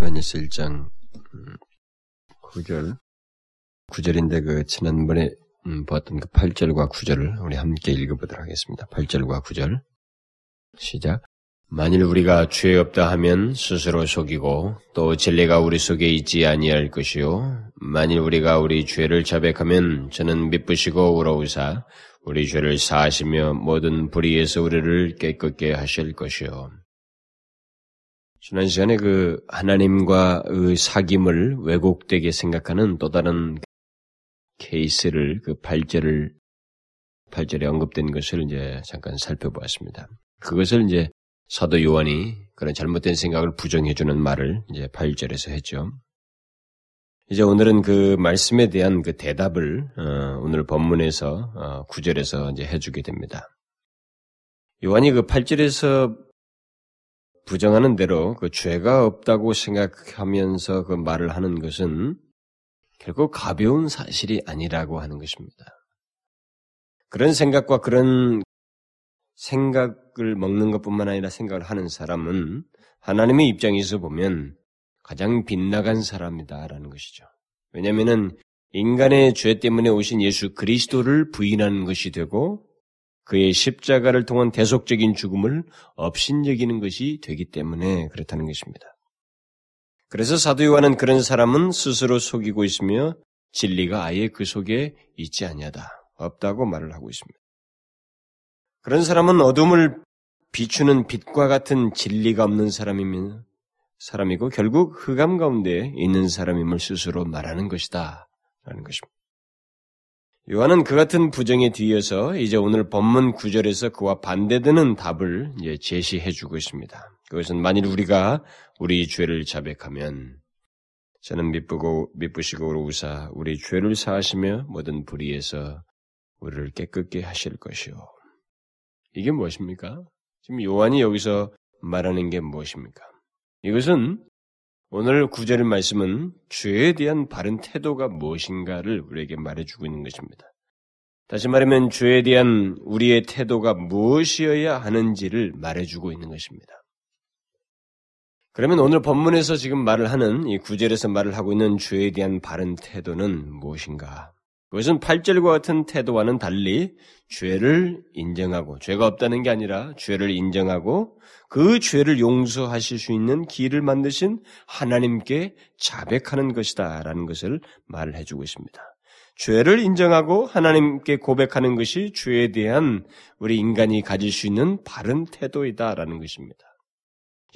요한일서 1장 9절. 9절인데 그 지난번에 음, 보았던 그 8절과 9절을 우리 함께 읽어보도록 하겠습니다. 8절과 9절. 시작. 만일 우리가 죄 없다 하면 스스로 속이고 또 진리가 우리 속에 있지 아니할 것이요. 만일 우리가 우리 죄를 자백하면 저는 미쁘시고 우러우사 우리 죄를 사하시며 모든 불의에서 우리를 깨끗게 하실 것이요 지난 시간에 그 하나님과의 사귐을 왜곡되게 생각하는 또 다른 케이스를 그 8절을 8절에 언급된 것을 이제 잠깐 살펴보았습니다. 그것을 이제 사도 요한이 그런 잘못된 생각을 부정해주는 말을 이제 8절에서 했죠. 이제 오늘은 그 말씀에 대한 그 대답을 어, 오늘 본문에서 어, 9절에서 이제 해주게 됩니다. 요한이 그 8절에서 부정하는 대로 그 죄가 없다고 생각하면서 그 말을 하는 것은 결국 가벼운 사실이 아니라고 하는 것입니다. 그런 생각과 그런 생각을 먹는 것뿐만 아니라 생각을 하는 사람은 하나님의 입장에서 보면 가장 빗나간 사람이다라는 것이죠. 왜냐하면 인간의 죄 때문에 오신 예수 그리스도를 부인하는 것이 되고 그의 십자가를 통한 대속적인 죽음을 업신여기는 것이 되기 때문에 그렇다는 것입니다. 그래서 사도 요한은 그런 사람은 스스로 속이고 있으며 진리가 아예 그 속에 있지 아니하다. 없다고 말을 하고 있습니다. 그런 사람은 어둠을 비추는 빛과 같은 진리가 없는 사람이면 사람이고 결국 흑암 가운데 있는 사람임을 스스로 말하는 것이다. 라는 것입니다. 요한은 그 같은 부정에 뒤에서 이제 오늘 본문 구절에서 그와 반대되는 답을 이제 제시해 주고 있습니다. 그것은 만일 우리가 우리 죄를 자백하면 저는 미쁘고 미쁘시고 우사 우리 죄를 사하시며 모든 불의에서 우리를 깨끗게 하실 것이요. 이게 무엇입니까? 지금 요한이 여기서 말하는 게 무엇입니까? 이것은 오늘 구절의 말씀은 죄에 대한 바른 태도가 무엇인가를 우리에게 말해주고 있는 것입니다. 다시 말하면 죄에 대한 우리의 태도가 무엇이어야 하는지를 말해주고 있는 것입니다. 그러면 오늘 본문에서 지금 말을 하는 이 구절에서 말을 하고 있는 죄에 대한 바른 태도는 무엇인가? 그것은 8절과 같은 태도와는 달리 죄를 인정하고 죄가 없다는 게 아니라 죄를 인정하고 그 죄를 용서하실 수 있는 길을 만드신 하나님께 자백하는 것이다라는 것을 말을 해주고 있습니다. 죄를 인정하고 하나님께 고백하는 것이 죄에 대한 우리 인간이 가질 수 있는 바른 태도이다라는 것입니다.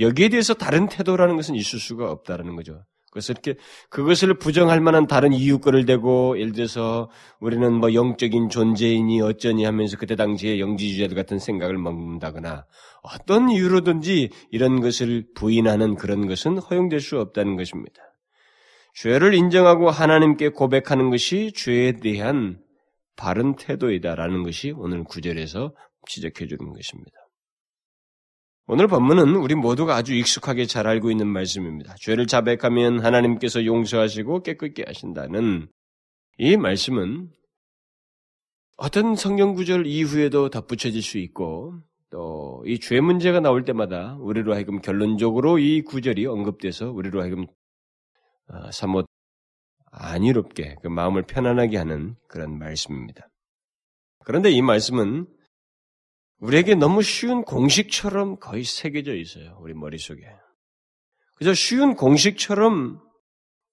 여기에 대해서 다른 태도라는 것은 있을 수가 없다라는 거죠. 그래서 이렇게 그것을 부정할 만한 다른 이유거를 대고 예를 들어서 우리는 뭐 영적인 존재이니 어쩌니 하면서 그때 당시에 영지주의자들 같은 생각을 먹는다거나 어떤 이유로든지 이런 것을 부인하는 그런 것은 허용될 수 없다는 것입니다. 죄를 인정하고 하나님께 고백하는 것이 죄에 대한 바른 태도이다라는 것이 오늘 구절에서 지적해 주는 것입니다. 오늘 본문은 우리 모두가 아주 익숙하게 잘 알고 있는 말씀입니다. 죄를 자백하면 하나님께서 용서하시고 깨끗게 하신다는 이 말씀은 어떤 성경 구절 이후에도 덧붙여질 수 있고 또 이 죄 문제가 나올 때마다 우리로 하여금 결론적으로 이 구절이 언급돼서 우리로 하여금 어, 사뭇 안이롭게 그 마음을 편안하게 하는 그런 말씀입니다. 그런데 이 말씀은 우리에게 너무 쉬운 공식처럼 거의 새겨져 있어요. 우리 머릿속에. 그저 쉬운 공식처럼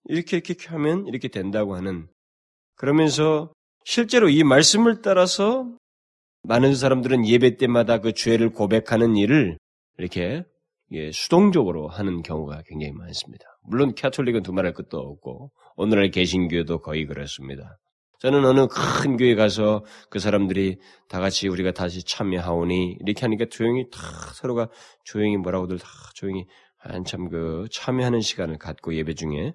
이렇게 이렇게 하면 이렇게 된다고 하는 그러면서 실제로 이 말씀을 따라서 많은 사람들은 예배 때마다 그 죄를 고백하는 일을 이렇게 수동적으로 하는 경우가 굉장히 많습니다. 물론 캐톨릭은 두말할 것도 없고 오늘날 개신교도 거의 그렇습니다. 저는 어느 큰 교회 가서 그 사람들이 다 같이 우리가 다시 참여하오니 이렇게 하니까 조용히 다 서로가 조용히 뭐라고들 다 조용히 한참 그 참여하는 시간을 갖고 예배 중에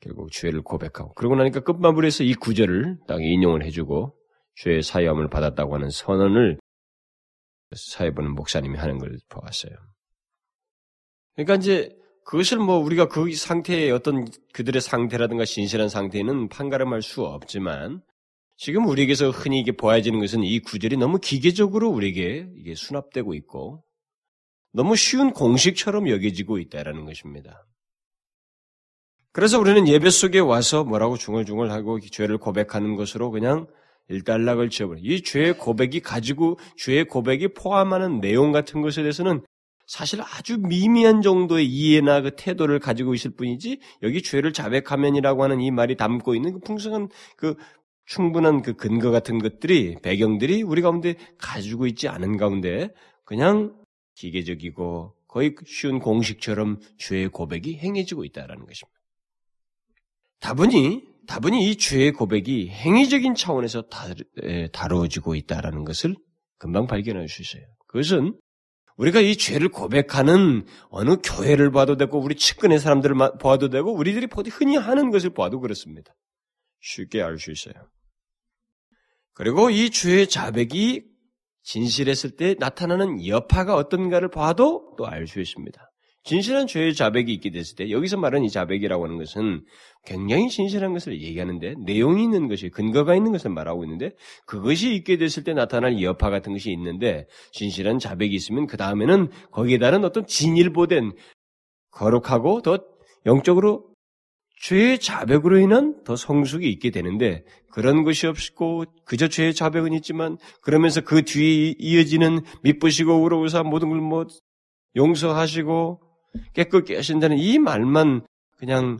결국 죄를 고백하고 그러고 나니까 끝마무리에서 이 구절을 딱 인용을 해주고 죄의 사유함을 받았다고 하는 선언을 사회보는 목사님이 하는 걸 보았어요. 그러니까 이제 그것을 뭐 우리가 그 상태의 어떤 그들의 상태라든가 신실한 상태는 판가름할 수 없지만 지금 우리에게서 흔히 이게 보여지는 것은 이 구절이 너무 기계적으로 우리에게 이게 수납되고 있고 너무 쉬운 공식처럼 여겨지고 있다라는 것입니다. 그래서 우리는 예배 속에 와서 뭐라고 중얼중얼하고 죄를 고백하는 것으로 그냥 일단락을 지어버려. 이 죄의 고백이 가지고 죄의 고백이 포함하는 내용 같은 것에 대해서는 사실 아주 미미한 정도의 이해나 그 태도를 가지고 있을 뿐이지 여기 죄를 자백하면이라고 하는 이 말이 담고 있는 그 풍성한 그 충분한 그 근거 같은 것들이 배경들이 우리 가운데 가지고 있지 않은 가운데 그냥 기계적이고 거의 쉬운 공식처럼 죄의 고백이 행해지고 있다라는 것입니다. 다분히 다분히 이 죄의 고백이 행위적인 차원에서 다루어지고 있다라는 것을 금방 발견할 수 있어요. 그것은 우리가 이 죄를 고백하는 어느 교회를 봐도 되고 우리 측근의 사람들을 봐도 되고 우리들이 흔히 하는 것을 봐도 그렇습니다. 쉽게 알 수 있어요. 그리고 이 죄의 자백이 진실했을 때 나타나는 여파가 어떤가를 봐도 또 알 수 있습니다. 진실한 죄의 자백이 있게 됐을 때 여기서 말하는 이 자백이라고 하는 것은 굉장히 진실한 것을 얘기하는데 내용이 있는 것이 근거가 있는 것을 말하고 있는데 그것이 있게 됐을 때 나타날 여파 같은 것이 있는데 진실한 자백이 있으면 그 다음에는 거기에 따른 어떤 진일보된 거룩하고 더 영적으로 죄의 자백으로 인한 더 성숙이 있게 되는데 그런 것이 없고 그저 죄의 자백은 있지만 그러면서 그 뒤에 이어지는 미쁘시고 우러우사 모든 걸뭐 용서하시고 깨끗게 하신다는 이 말만 그냥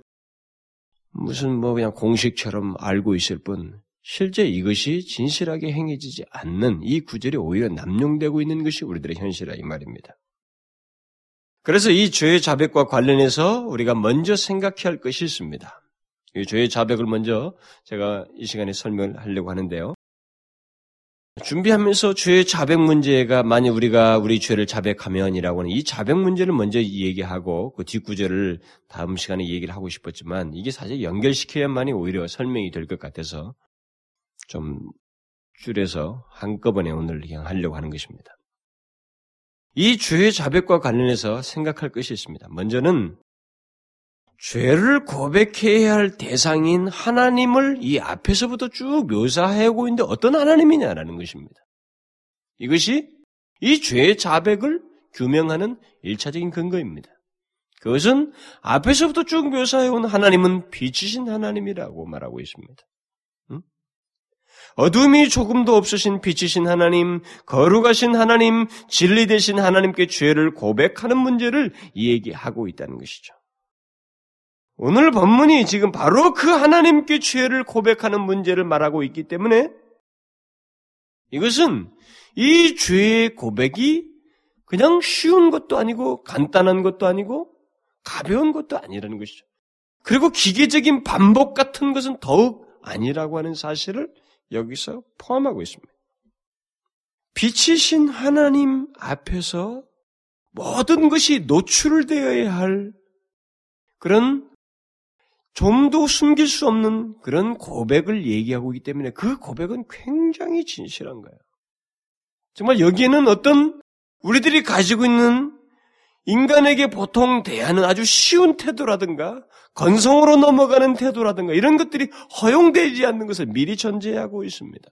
무슨 뭐 그냥 공식처럼 알고 있을 뿐 실제 이것이 진실하게 행해지지 않는 이 구절이 오히려 남용되고 있는 것이 우리들의 현실이라 이 말입니다. 그래서 이 죄의 자백과 관련해서 우리가 먼저 생각해야 할 것이 있습니다. 이 죄의 자백을 먼저 제가 이 시간에 설명을 하려고 하는데요. 준비하면서 죄의 자백 문제가 만약 우리가 우리 죄를 자백하면이라고 하는 이 자백 문제를 먼저 얘기하고 그 뒷구절을 다음 시간에 얘기를 하고 싶었지만 이게 사실 연결시켜야만이 오히려 설명이 될 것 같아서 좀 줄여서 한꺼번에 오늘 그냥 하려고 하는 것입니다. 이 죄의 자백과 관련해서 생각할 것이 있습니다. 먼저는 죄를 고백해야 할 대상인 하나님을 이 앞에서부터 쭉 묘사하고 있는데 어떤 하나님이냐라는 것입니다. 이것이 이 죄의 자백을 규명하는 일차적인 근거입니다. 그것은 앞에서부터 쭉 묘사해온 하나님은 빛이신 하나님이라고 말하고 있습니다. 어둠이 조금도 없으신 빛이신 하나님, 거룩하신 하나님, 진리 되신 하나님께 죄를 고백하는 문제를 얘기하고 있다는 것이죠. 오늘 본문이 지금 바로 그 하나님께 죄를 고백하는 문제를 말하고 있기 때문에 이것은 이 죄의 고백이 그냥 쉬운 것도 아니고 간단한 것도 아니고 가벼운 것도 아니라는 것이죠. 그리고 기계적인 반복 같은 것은 더욱 아니라고 하는 사실을 여기서 포함하고 있습니다. 빛이신 하나님 앞에서 모든 것이 노출되어야 할 그런 좀도 숨길 수 없는 그런 고백을 얘기하고 있기 때문에 그 고백은 굉장히 진실한 거예요. 정말 여기에는 어떤 우리들이 가지고 있는 인간에게 보통 대하는 아주 쉬운 태도라든가 건성으로 넘어가는 태도라든가 이런 것들이 허용되지 않는 것을 미리 전제하고 있습니다.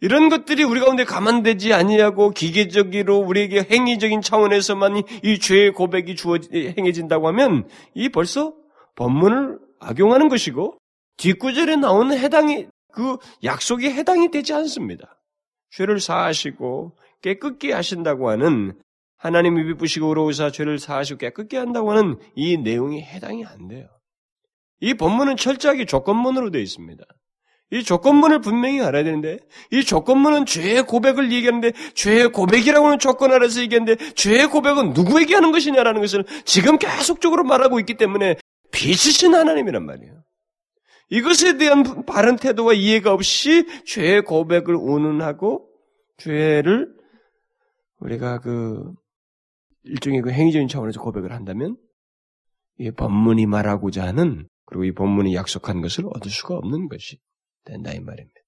이런 것들이 우리 가운데 가만되지 아니하고 기계적으로 우리에게 행위적인 차원에서만 이 죄의 고백이 주어 행해진다고 하면 이 벌써 법문을 악용하는 것이고 뒷구절에 나오는 해당이 그 약속에 해당이 되지 않습니다. 죄를 사하시고 깨끗게 하신다고 하는 하나님이 비쁘시고 의로우사 죄를 사하시고 깨끗게 한다고 하는 이 내용이 해당이 안 돼요. 이 본문은 철저하게 조건문으로 되어 있습니다. 이 조건문을 분명히 알아야 되는데 이 조건문은 죄의 고백을 얘기하는데 죄의 고백이라고 하는 조건 아래서 얘기하는데 죄의 고백은 누구에게 하는 것이냐라는 것을 지금 계속적으로 말하고 있기 때문에 빛이신 하나님이란 말이에요. 이것에 대한 바른 태도와 이해가 없이 죄의 고백을 운운하고 죄를 우리가 그 일종의 그 행위적인 차원에서 고백을 한다면 이 법문이 말하고자 하는 그리고 이 법문이 약속한 것을 얻을 수가 없는 것이 된다 이 말입니다.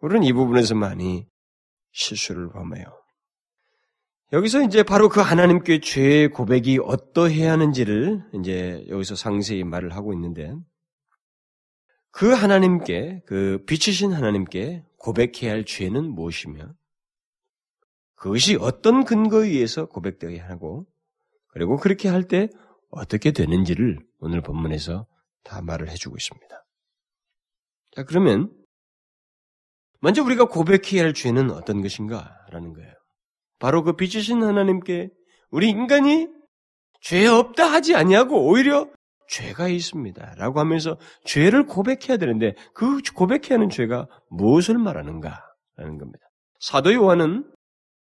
우리는 이 부분에서 많이 실수를 범해요. 여기서 이제 바로 그 하나님께 죄의 고백이 어떠해야 하는지를 이제 여기서 상세히 말을 하고 있는데 그 하나님께 그 빛이신 하나님께 고백해야 할 죄는 무엇이며 그것이 어떤 근거에 의해서 고백되어야 하고 그리고 그렇게 할 때 어떻게 되는지를 오늘 본문에서 다 말을 해주고 있습니다. 자, 그러면 먼저 우리가 고백해야 할 죄는 어떤 것인가라는 거예요. 바로 그 빛이신 하나님께 우리 인간이 죄 없다 하지 아니하고 오히려 죄가 있습니다. 라고 하면서 죄를 고백해야 되는데 그 고백해야 하는 죄가 무엇을 말하는가 라는 겁니다. 사도 요한은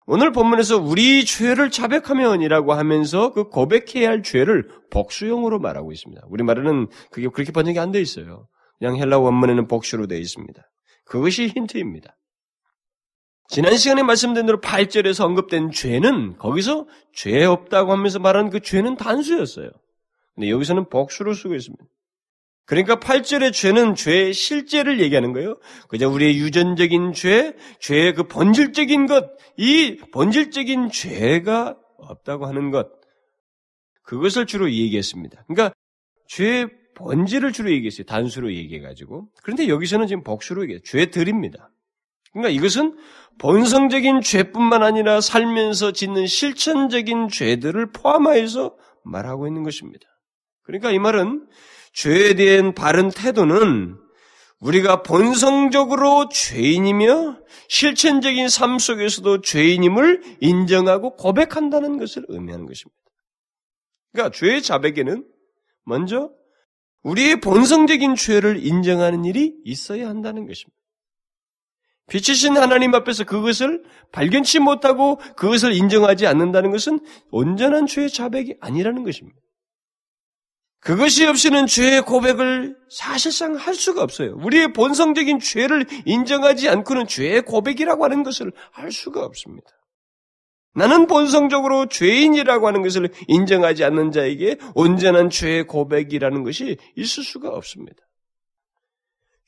오늘 본문에서 우리 죄를 자백하면이라고 하면서 그 고백해야 할 죄를 복수형으로 말하고 있습니다. 우리 말에는 그게 그렇게 번역이 안 돼 있어요. 그냥 헬라 원문에는 복수로 되어 있습니다. 그것이 힌트입니다. 지난 시간에 말씀드린 대로 8절에서 언급된 죄는 거기서 죄 없다고 하면서 말하는 그 죄는 단수였어요. 근데 여기서는 복수로 쓰고 있습니다. 그러니까 8절의 죄는 죄의 실제를 얘기하는 거예요. 그저 우리의 유전적인 죄, 죄의 그 본질적인 것, 이 본질적인 죄가 없다고 하는 것, 그것을 주로 얘기했습니다. 그러니까 죄의 본질을 주로 얘기했어요. 단수로 얘기해가지고. 그런데 여기서는 지금 복수로 얘기해요. 죄들입니다. 그러니까 이것은 본성적인 죄뿐만 아니라 살면서 짓는 실천적인 죄들을 포함하여서 말하고 있는 것입니다. 그러니까 이 말은 죄에 대한 바른 태도는 우리가 본성적으로 죄인이며 실천적인 삶 속에서도 죄인임을 인정하고 고백한다는 것을 의미하는 것입니다. 그러니까 죄의 자백에는 먼저 우리의 본성적인 죄를 인정하는 일이 있어야 한다는 것입니다. 빛이신 하나님 앞에서 그것을 발견치 못하고 그것을 인정하지 않는다는 것은 온전한 죄의 자백이 아니라는 것입니다. 그것이 없이는 죄의 고백을 사실상 할 수가 없어요. 우리의 본성적인 죄를 인정하지 않고는 죄의 고백이라고 하는 것을 할 수가 없습니다. 나는 본성적으로 죄인이라고 하는 것을 인정하지 않는 자에게 온전한 죄의 고백이라는 것이 있을 수가 없습니다.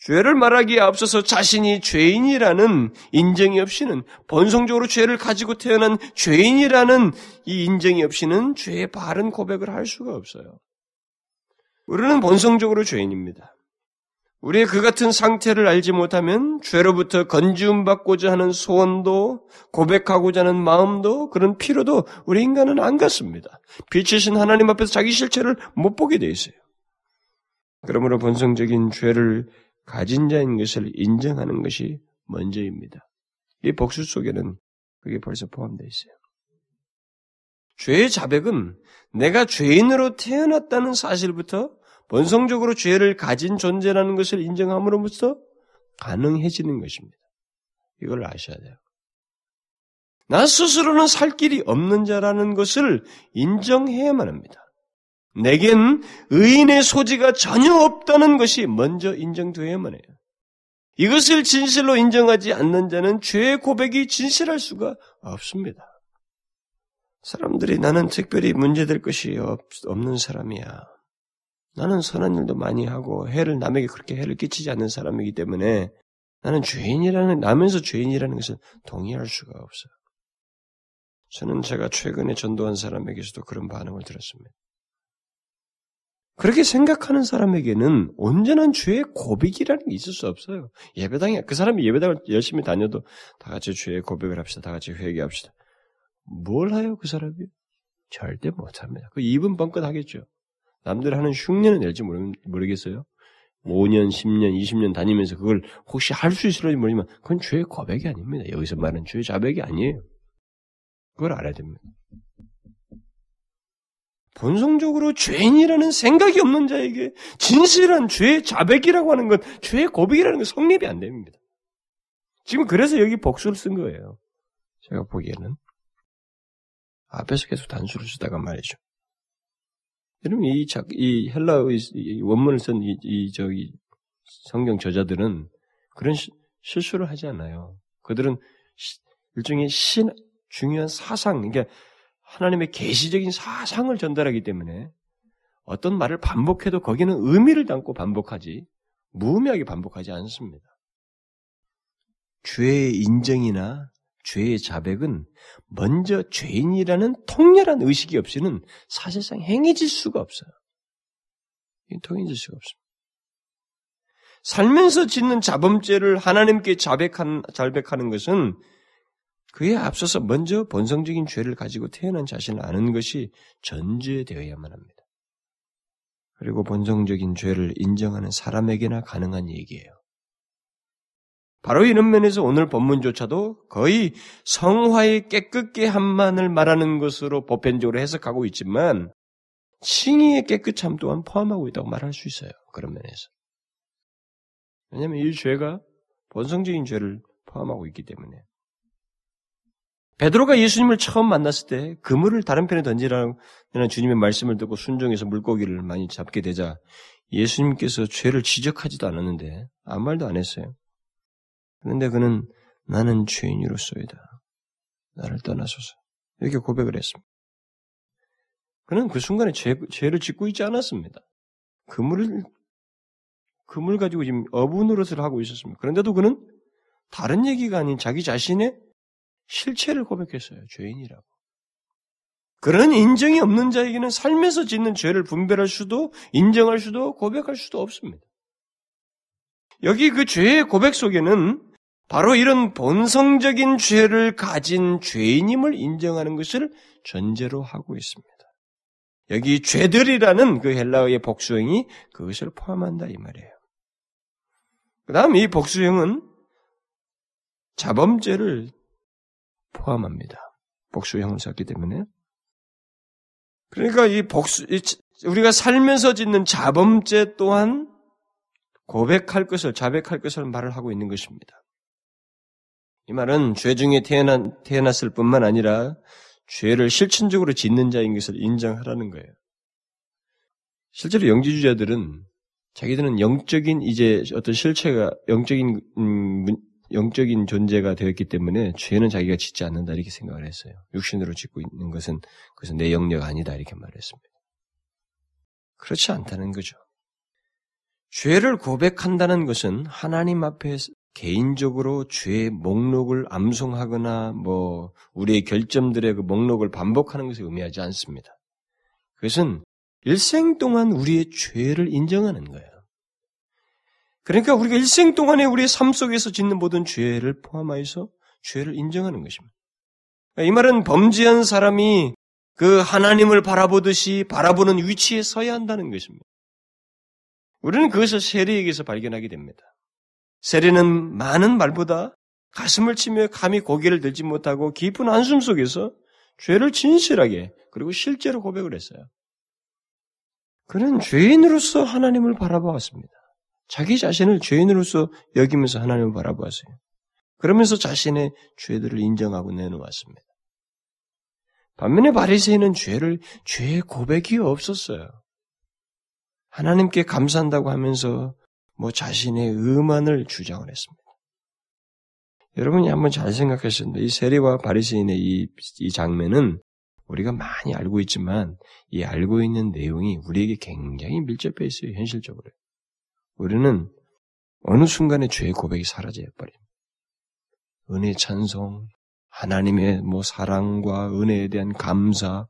죄를 말하기에 앞서서 자신이 죄인이라는 인정이 없이는 본성적으로 죄를 가지고 태어난 죄인이라는 이 인정이 없이는 죄의 바른 고백을 할 수가 없어요. 우리는 본성적으로 죄인입니다. 우리의 그 같은 상태를 알지 못하면 죄로부터 건지움 받고자 하는 소원도 고백하고자 하는 마음도 그런 필요도 우리 인간은 안 갖습니다. 빛이신 하나님 앞에서 자기 실체를 못 보게 돼 있어요. 그러므로 본성적인 죄를 가진 자인 것을 인정하는 것이 먼저입니다. 이 복수 속에는 그게 벌써 포함되어 있어요. 죄의 자백은 내가 죄인으로 태어났다는 사실부터 본성적으로 죄를 가진 존재라는 것을 인정함으로부터 가능해지는 것입니다. 이걸 아셔야 돼요. 나 스스로는 살 길이 없는 자라는 것을 인정해야만 합니다. 내겐 의인의 소지가 전혀 없다는 것이 먼저 인정되어야만 해요. 이것을 진실로 인정하지 않는 자는 죄의 고백이 진실할 수가 없습니다. 사람들이 나는 특별히 문제될 것이 없, 없는 사람이야. 나는 선한 일도 많이 하고 해를 남에게 그렇게 해를 끼치지 않는 사람이기 때문에 나는 죄인이라는 나면서 죄인이라는 것을 동의할 수가 없어요. 저는 제가 최근에 전도한 사람에게서도 그런 반응을 들었습니다. 그렇게 생각하는 사람에게는 온전한 죄의 고백이라는 게 있을 수 없어요. 예배당에 그 사람이 예배당을 열심히 다녀도 다 같이 죄의 고백을 합시다. 다 같이 회개합시다. 뭘 해요, 그 사람이? 절대 못합니다. 그 입은 뻥끗 하겠죠. 남들 하는 흉내는 낼지 모르겠어요. 5년, 10년, 20년 다니면서 그걸 혹시 할 수 있을지 모르지만 그건 죄의 고백이 아닙니다. 여기서 말하는 죄의 자백이 아니에요. 그걸 알아야 됩니다. 본성적으로 죄인이라는 생각이 없는 자에게 진실한 죄의 자백이라고 하는 것, 죄의 고백이라는 건 성립이 안 됩니다. 지금 그래서 여기 복수를 쓴 거예요. 제가 보기에는. 앞에서 계속 단수를 쓰다가 말이죠. 여러분, 이, 작, 이 헬라의 원문을 쓴 이, 이, 저기, 성경 저자들은 그런 시, 실수를 하지 않아요. 그들은 시, 일종의 신, 중요한 사상, 그러니까 하나님의 계시적인 사상을 전달하기 때문에 어떤 말을 반복해도 거기는 의미를 담고 반복하지, 무의미하게 반복하지 않습니다. 죄의 인정이나 죄의 자백은 먼저 죄인이라는 통렬한 의식이 없이는 사실상 행해질 수가 없어요. 통해질 수가 없습니다. 살면서 짓는 자범죄를 하나님께 자백한, 자백하는 것은 그에 앞서서 먼저 본성적인 죄를 가지고 태어난 자신을 아는 것이 전제되어야만 합니다. 그리고 본성적인 죄를 인정하는 사람에게나 가능한 얘기예요. 바로 이런 면에서 오늘 본문조차도 거의 성화의 깨끗게 한만을 말하는 것으로 보편적으로 해석하고 있지만 칭의의 깨끗함 또한 포함하고 있다고 말할 수 있어요. 그런 면에서. 왜냐하면 이 죄가 본성적인 죄를 포함하고 있기 때문에. 베드로가 예수님을 처음 만났을 때 그물을 다른 편에 던지라는 주님의 말씀을 듣고 순종해서 물고기를 많이 잡게 되자 예수님께서 죄를 지적하지도 않았는데 아무 말도 안 했어요. 그런데 그는 나는 죄인으로서이다. 나를 떠나소서. 이렇게 고백을 했습니다. 그는 그 순간에 죄, 죄를 짓고 있지 않았습니다. 그물을, 그물 가지고 지금 어부 노릇을 하고 있었습니다. 그런데도 그는 다른 얘기가 아닌 자기 자신의 실체를 고백했어요. 죄인이라고. 그런 인정이 없는 자에게는 삶에서 짓는 죄를 분별할 수도, 인정할 수도, 고백할 수도 없습니다. 여기 그 죄의 고백 속에는 바로 이런 본성적인 죄를 가진 죄인임을 인정하는 것을 전제로 하고 있습니다. 여기 죄들이라는 그 헬라어의 복수형이 그것을 포함한다 이 말이에요. 그 다음 이 복수형은 자범죄를 포함합니다. 복수 형을 썼기 때문에. 그러니까 이 복수, 우리가 살면서 짓는 자범죄 또한 고백할 것을, 자백할 것을 말을 하고 있는 것입니다. 이 말은 죄 중에 태어난, 태어났을 뿐만 아니라 죄를 실천적으로 짓는 자인 것을 인정하라는 거예요. 실제로 영지주자들은 자기들은 영적인 이제 어떤 실체가 영적인 음, 영적인 존재가 되었기 때문에 죄는 자기가 짓지 않는다 이렇게 생각을 했어요. 육신으로 짓고 있는 것은 그것은 내 영역 아니다 이렇게 말했습니다. 그렇지 않다는 거죠. 죄를 고백한다는 것은 하나님 앞에 개인적으로 죄의 목록을 암송하거나 뭐 우리의 결점들의 그 목록을 반복하는 것을 의미하지 않습니다. 그것은 일생 동안 우리의 죄를 인정하는 거예요. 그러니까 우리가 일생 동안에 우리의 삶 속에서 짓는 모든 죄를 포함하여서 죄를 인정하는 것입니다. 이 말은 범죄한 사람이 그 하나님을 바라보듯이 바라보는 위치에 서야 한다는 것입니다. 우리는 그것을 세리에게서 발견하게 됩니다. 세리는 많은 말보다 가슴을 치며 감히 고개를 들지 못하고 깊은 한숨 속에서 죄를 진실하게 그리고 실제로 고백을 했어요. 그는 죄인으로서 하나님을 바라보았습니다. 자기 자신을 죄인으로서 여기면서 하나님을 바라보았어요. 그러면서 자신의 죄들을 인정하고 내놓았습니다. 반면에 바리새인은 죄를 죄의 고백이 없었어요. 하나님께 감사한다고 하면서 뭐 자신의 의만을 주장을 했습니다. 여러분이 한번 잘 생각하셨는데 이 세리와 바리새인의 이, 이 장면은 우리가 많이 알고 있지만 이 알고 있는 내용이 우리에게 굉장히 밀접해 있어요 현실적으로. 우리는 어느 순간에 죄의 고백이 사라져 버립니다. 은혜 찬송, 하나님의 뭐 사랑과 은혜에 대한 감사,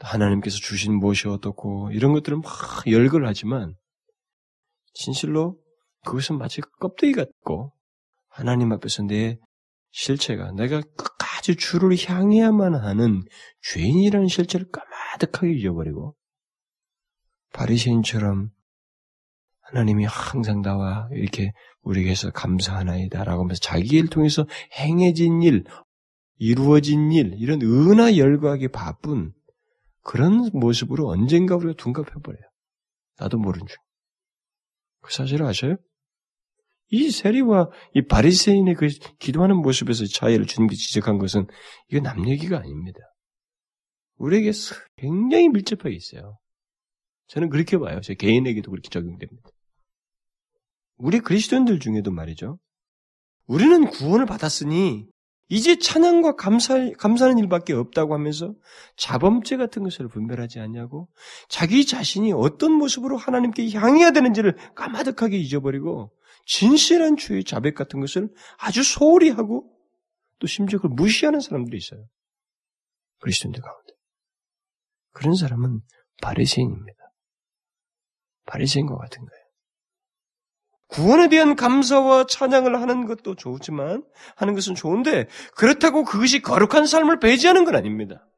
하나님께서 주신 무엇이 어떻고 이런 것들은 막 열걸하지만 진실로 그것은 마치 껍데기 같고 하나님 앞에서 내 실체가 내가 끝까지 주를 향해야만 하는 죄인이라는 실체를 까마득하게 잊어버리고 바리새인처럼 하나님이 항상 나와 이렇게 우리에게서 감사하나이다라고 하면서 자기 일 통해서 행해진 일, 이루어진 일, 이런 은하 열거하기 바쁜 그런 모습으로 언젠가 우리가 둔갑해버려요. 나도 모르는 중. 그 사실을 아셔요? 이 세리와 이 바리새인의 그 기도하는 모습에서 차이를 주님께 지적한 것은 이거 남 얘기가 아닙니다. 우리에게 굉장히 밀접하게 있어요. 저는 그렇게 봐요. 제 개인에게도 그렇게 적용됩니다. 우리 그리스도인들 중에도 말이죠. 우리는 구원을 받았으니 이제 찬양과 감사, 감사하는 일밖에 없다고 하면서 자범죄 같은 것을 분별하지 않냐고 자기 자신이 어떤 모습으로 하나님께 향해야 되는지를 까마득하게 잊어버리고 진실한 주의 자백 같은 것을 아주 소홀히 하고 또 심지어 그걸 무시하는 사람들이 있어요. 그리스도인들 가운데. 그런 사람은 바리새인입니다. 바리새인과 같은 거예요. 구원에 대한 감사와 찬양을 하는 것도 좋지만 하는 것은 좋은데 그렇다고 그것이 거룩한 삶을 배제하는 건 아닙니다.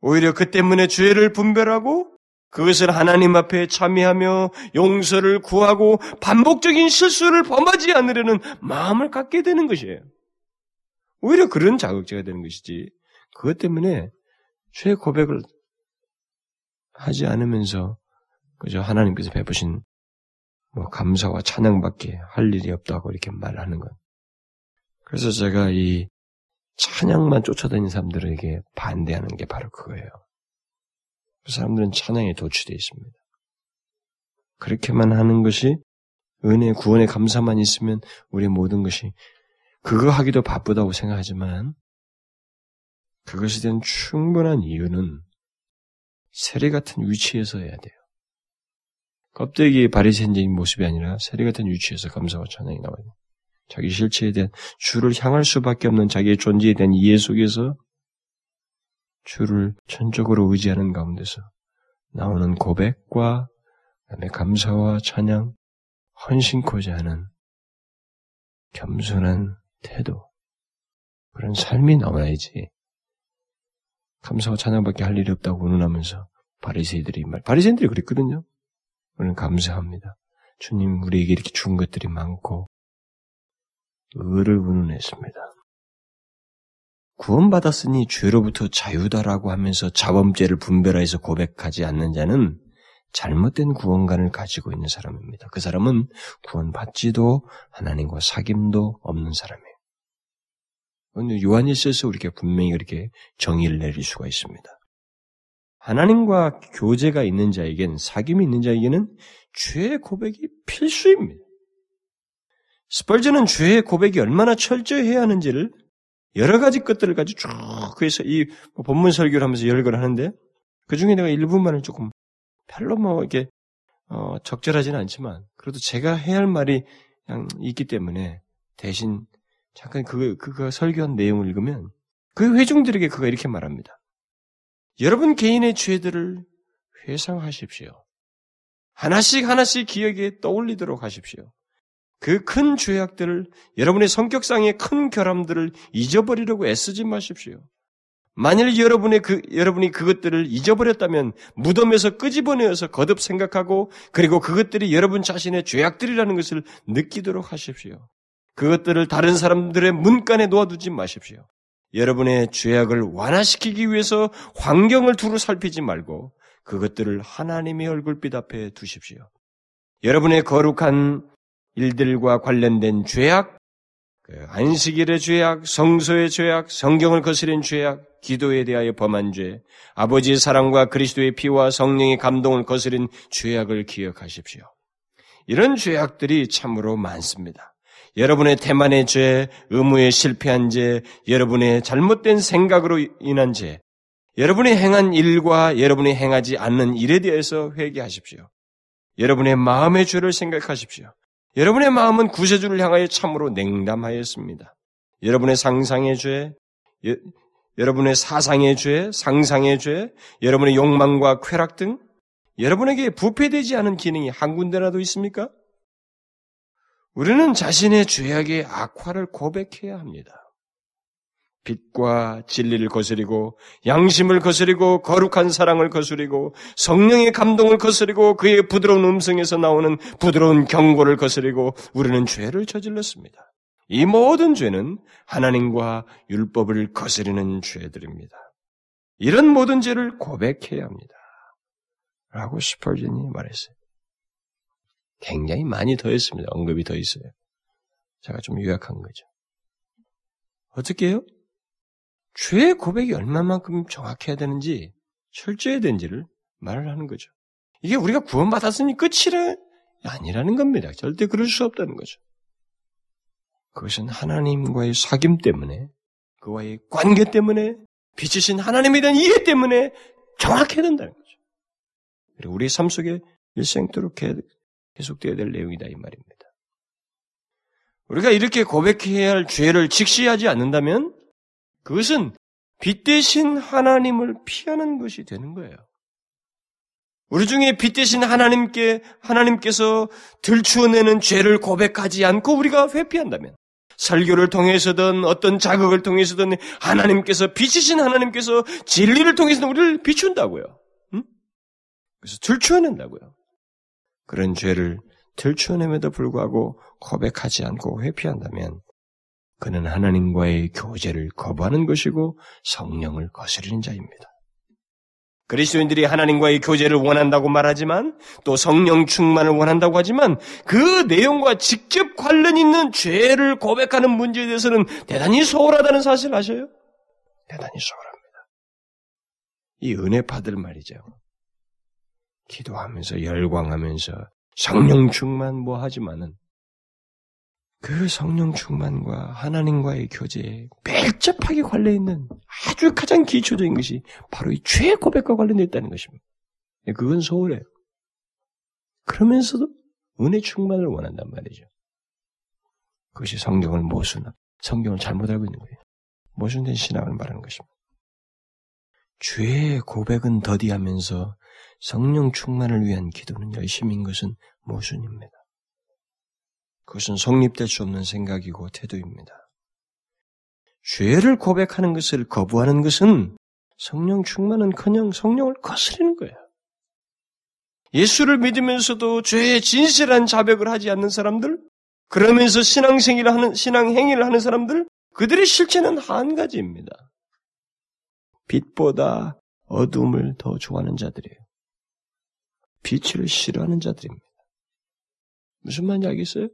오히려 그 때문에 죄를 분별하고 그것을 하나님 앞에 참여하며 용서를 구하고 반복적인 실수를 범하지 않으려는 마음을 갖게 되는 것이에요. 오히려 그런 자극제가 되는 것이지. 그것 때문에 죄 고백을 하지 않으면서 그저 하나님께서 베푸신 뭐 감사와 찬양밖에 할 일이 없다고 이렇게 말하는 것. 그래서 제가 이 찬양만 쫓아다니는 사람들에게 반대하는 게 바로 그거예요. 그 사람들은 찬양에 도취되어 있습니다. 그렇게만 하는 것이 은혜 구원의 감사만 있으면 우리 모든 것이 그거 하기도 바쁘다고 생각하지만 그것에 대한 충분한 이유는 세례 같은 위치에서 해야 돼요. 껍데기 바리새인적인 모습이 아니라 세례 같은 위치에서 감사와 찬양이 나와요. 자기 실체에 대한 주를 향할 수밖에 없는 자기의 존재에 대한 이해 속에서 주를 전적으로 의지하는 가운데서 나오는 고백과 그다음에 감사와 찬양, 헌신코자 하는 겸손한 태도 그런 삶이 나와야지 감사와 찬양밖에 할 일이 없다고 운운하면서 바리새인들이 말 바리새인들이 그랬거든요. 우리는 감사합니다. 주님 우리에게 이렇게 준 것들이 많고 의를 운운했습니다. 구원받았으니 죄로부터 자유다라고 하면서 자범죄를 분별하여서 고백하지 않는 자는 잘못된 구원관을 가지고 있는 사람입니다. 그 사람은 구원받지도 하나님과 사귐도 없는 사람이에요. 오늘 요한일서에서 우리가 분명히 그렇게 정의를 내릴 수가 있습니다. 하나님과 교제가 있는 자에겐 사귐이 있는 자에게는 죄의 고백이 필수입니다. 스펄전은 죄의 고백이 얼마나 철저히 해야 하는지를 여러 가지 것들을 가지고 쭉 그래서 이뭐 본문 설교를 하면서 여러 걸 하는데 그 중에 내가 일부만을 조금 별로 뭐 이렇게 어, 적절하지는 않지만 그래도 제가 해야 할 말이 그냥 있기 때문에 대신 잠깐 그, 그거 설교한 내용을 읽으면 그 회중들에게 그가 이렇게 말합니다. 여러분 개인의 죄들을 회상하십시오. 하나씩 하나씩 기억에 떠올리도록 하십시오. 그 큰 죄악들을 여러분의 성격상의 큰 결함들을 잊어버리려고 애쓰지 마십시오. 만일 여러분의 그, 여러분이 그것들을 잊어버렸다면 무덤에서 끄집어내어서 거듭 생각하고 그리고 그것들이 여러분 자신의 죄악들이라는 것을 느끼도록 하십시오. 그것들을 다른 사람들의 문간에 놓아두지 마십시오. 여러분의 죄악을 완화시키기 위해서 환경을 두루 살피지 말고 그것들을 하나님의 얼굴빛 앞에 두십시오. 여러분의 거룩한 일들과 관련된 죄악, 그 안식일의 죄악, 성소의 죄악, 성경을 거스린 죄악, 기도에 대하여 범한 죄, 아버지의 사랑과 그리스도의 피와 성령의 감동을 거스린 죄악을 기억하십시오. 이런 죄악들이 참으로 많습니다. 여러분의 태만의 죄, 의무에 실패한 죄, 여러분의 잘못된 생각으로 인한 죄, 여러분이 행한 일과 여러분이 행하지 않는 일에 대해서 회개하십시오. 여러분의 마음의 죄를 생각하십시오. 여러분의 마음은 구세주를 향하여 참으로 냉담하였습니다. 여러분의 상상의 죄, 여, 여러분의 사상의 죄, 상상의 죄, 여러분의 욕망과 쾌락 등 여러분에게 부패되지 않은 기능이 한 군데라도 있습니까? 우리는 자신의 죄악의 악화를 고백해야 합니다. 빛과 진리를 거스리고 양심을 거스리고 거룩한 사랑을 거스리고 성령의 감동을 거스리고 그의 부드러운 음성에서 나오는 부드러운 경고를 거스리고 우리는 죄를 저질렀습니다. 이 모든 죄는 하나님과 율법을 거스리는 죄들입니다. 이런 모든 죄를 고백해야 합니다. 라고 스펄진이 말했어요. 굉장히 많이 더했습니다. 언급이 더 있어요. 제가 좀 요약한 거죠. 어떻게 해요? 죄의 고백이 얼마만큼 정확해야 되는지 철저해야 되는지를 말을 하는 거죠. 이게 우리가 구원받았으니 끝이라 아니라는 겁니다. 절대 그럴 수 없다는 거죠. 그것은 하나님과의 사귐 때문에 그와의 관계 때문에 빛이신 하나님에 대한 이해 때문에 정확해야 된다는 거죠. 그리고 우리 삶 속에 일생토록 계속되어야 될 내용이다 이 말입니다. 우리가 이렇게 고백해야 할 죄를 직시하지 않는다면 그것은 빛 대신 하나님을 피하는 것이 되는 거예요. 우리 중에 빛 대신 하나님께 하나님께서 들추어내는 죄를 고백하지 않고 우리가 회피한다면 설교를 통해서든 어떤 자극을 통해서든 하나님께서 빛이신 하나님께서 진리를 통해서는 우리를 비춘다고요. 응? 그래서 들추어낸다고요. 그런 죄를 들추어냄에도 불구하고 고백하지 않고 회피한다면 그는 하나님과의 교제를 거부하는 것이고 성령을 거스르는 자입니다. 그리스도인들이 하나님과의 교제를 원한다고 말하지만 또 성령 충만을 원한다고 하지만 그 내용과 직접 관련 있는 죄를 고백하는 문제에 대해서는 대단히 소홀하다는 사실 아셔요? 대단히 소홀합니다. 이 은혜 받을 말이죠. 기도하면서 열광하면서 성령 충만 뭐 하지만은 그 성령 충만과 하나님과의 교제에 밀접하게 관련 있는 아주 가장 기초적인 것이 바로 이죄 고백과 관련되어 있다는 것입니다. 그건 소홀해요. 그러면서도 은혜 충만을 원한단 말이죠. 그것이 성경을 모순한, 성경을 잘못 알고 있는 거예요. 모순된 신앙을 말하는 것입니다. 죄의 고백은 더디하면서 성령 충만을 위한 기도는 열심인 것은 모순입니다. 그것은 성립될 수 없는 생각이고 태도입니다. 죄를 고백하는 것을 거부하는 것은 성령 충만은 커녕 성령을 거스르는 거예요. 예수를 믿으면서도 죄의 진실한 자백을 하지 않는 사람들, 그러면서 신앙생활을 하는, 신앙행위를 하는 사람들, 그들의 실체는 한 가지입니다. 빛보다 어둠을 더 좋아하는 자들이에요. 빛을 싫어하는 자들입니다. 무슨 말인지 알겠어요?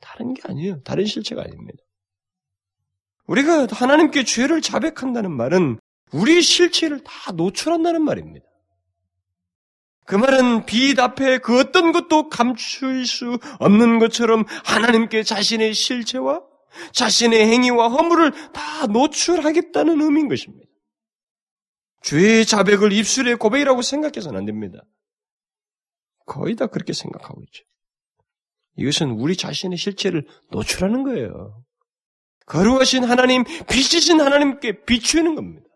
다른 게 아니에요. 다른 실체가 아닙니다. 우리가 하나님께 죄를 자백한다는 말은 우리 실체를 다 노출한다는 말입니다. 그 말은 빛 앞에 그 어떤 것도 감출 수 없는 것처럼 하나님께 자신의 실체와 자신의 행위와 허물을 다 노출하겠다는 의미인 것입니다. 죄의 자백을 입술의 고백이라고 생각해서는 안 됩니다. 거의 다 그렇게 생각하고 있죠. 이것은 우리 자신의 실체를 노출하는 거예요. 거룩하신 하나님, 빛이신 하나님께 비추는 겁니다.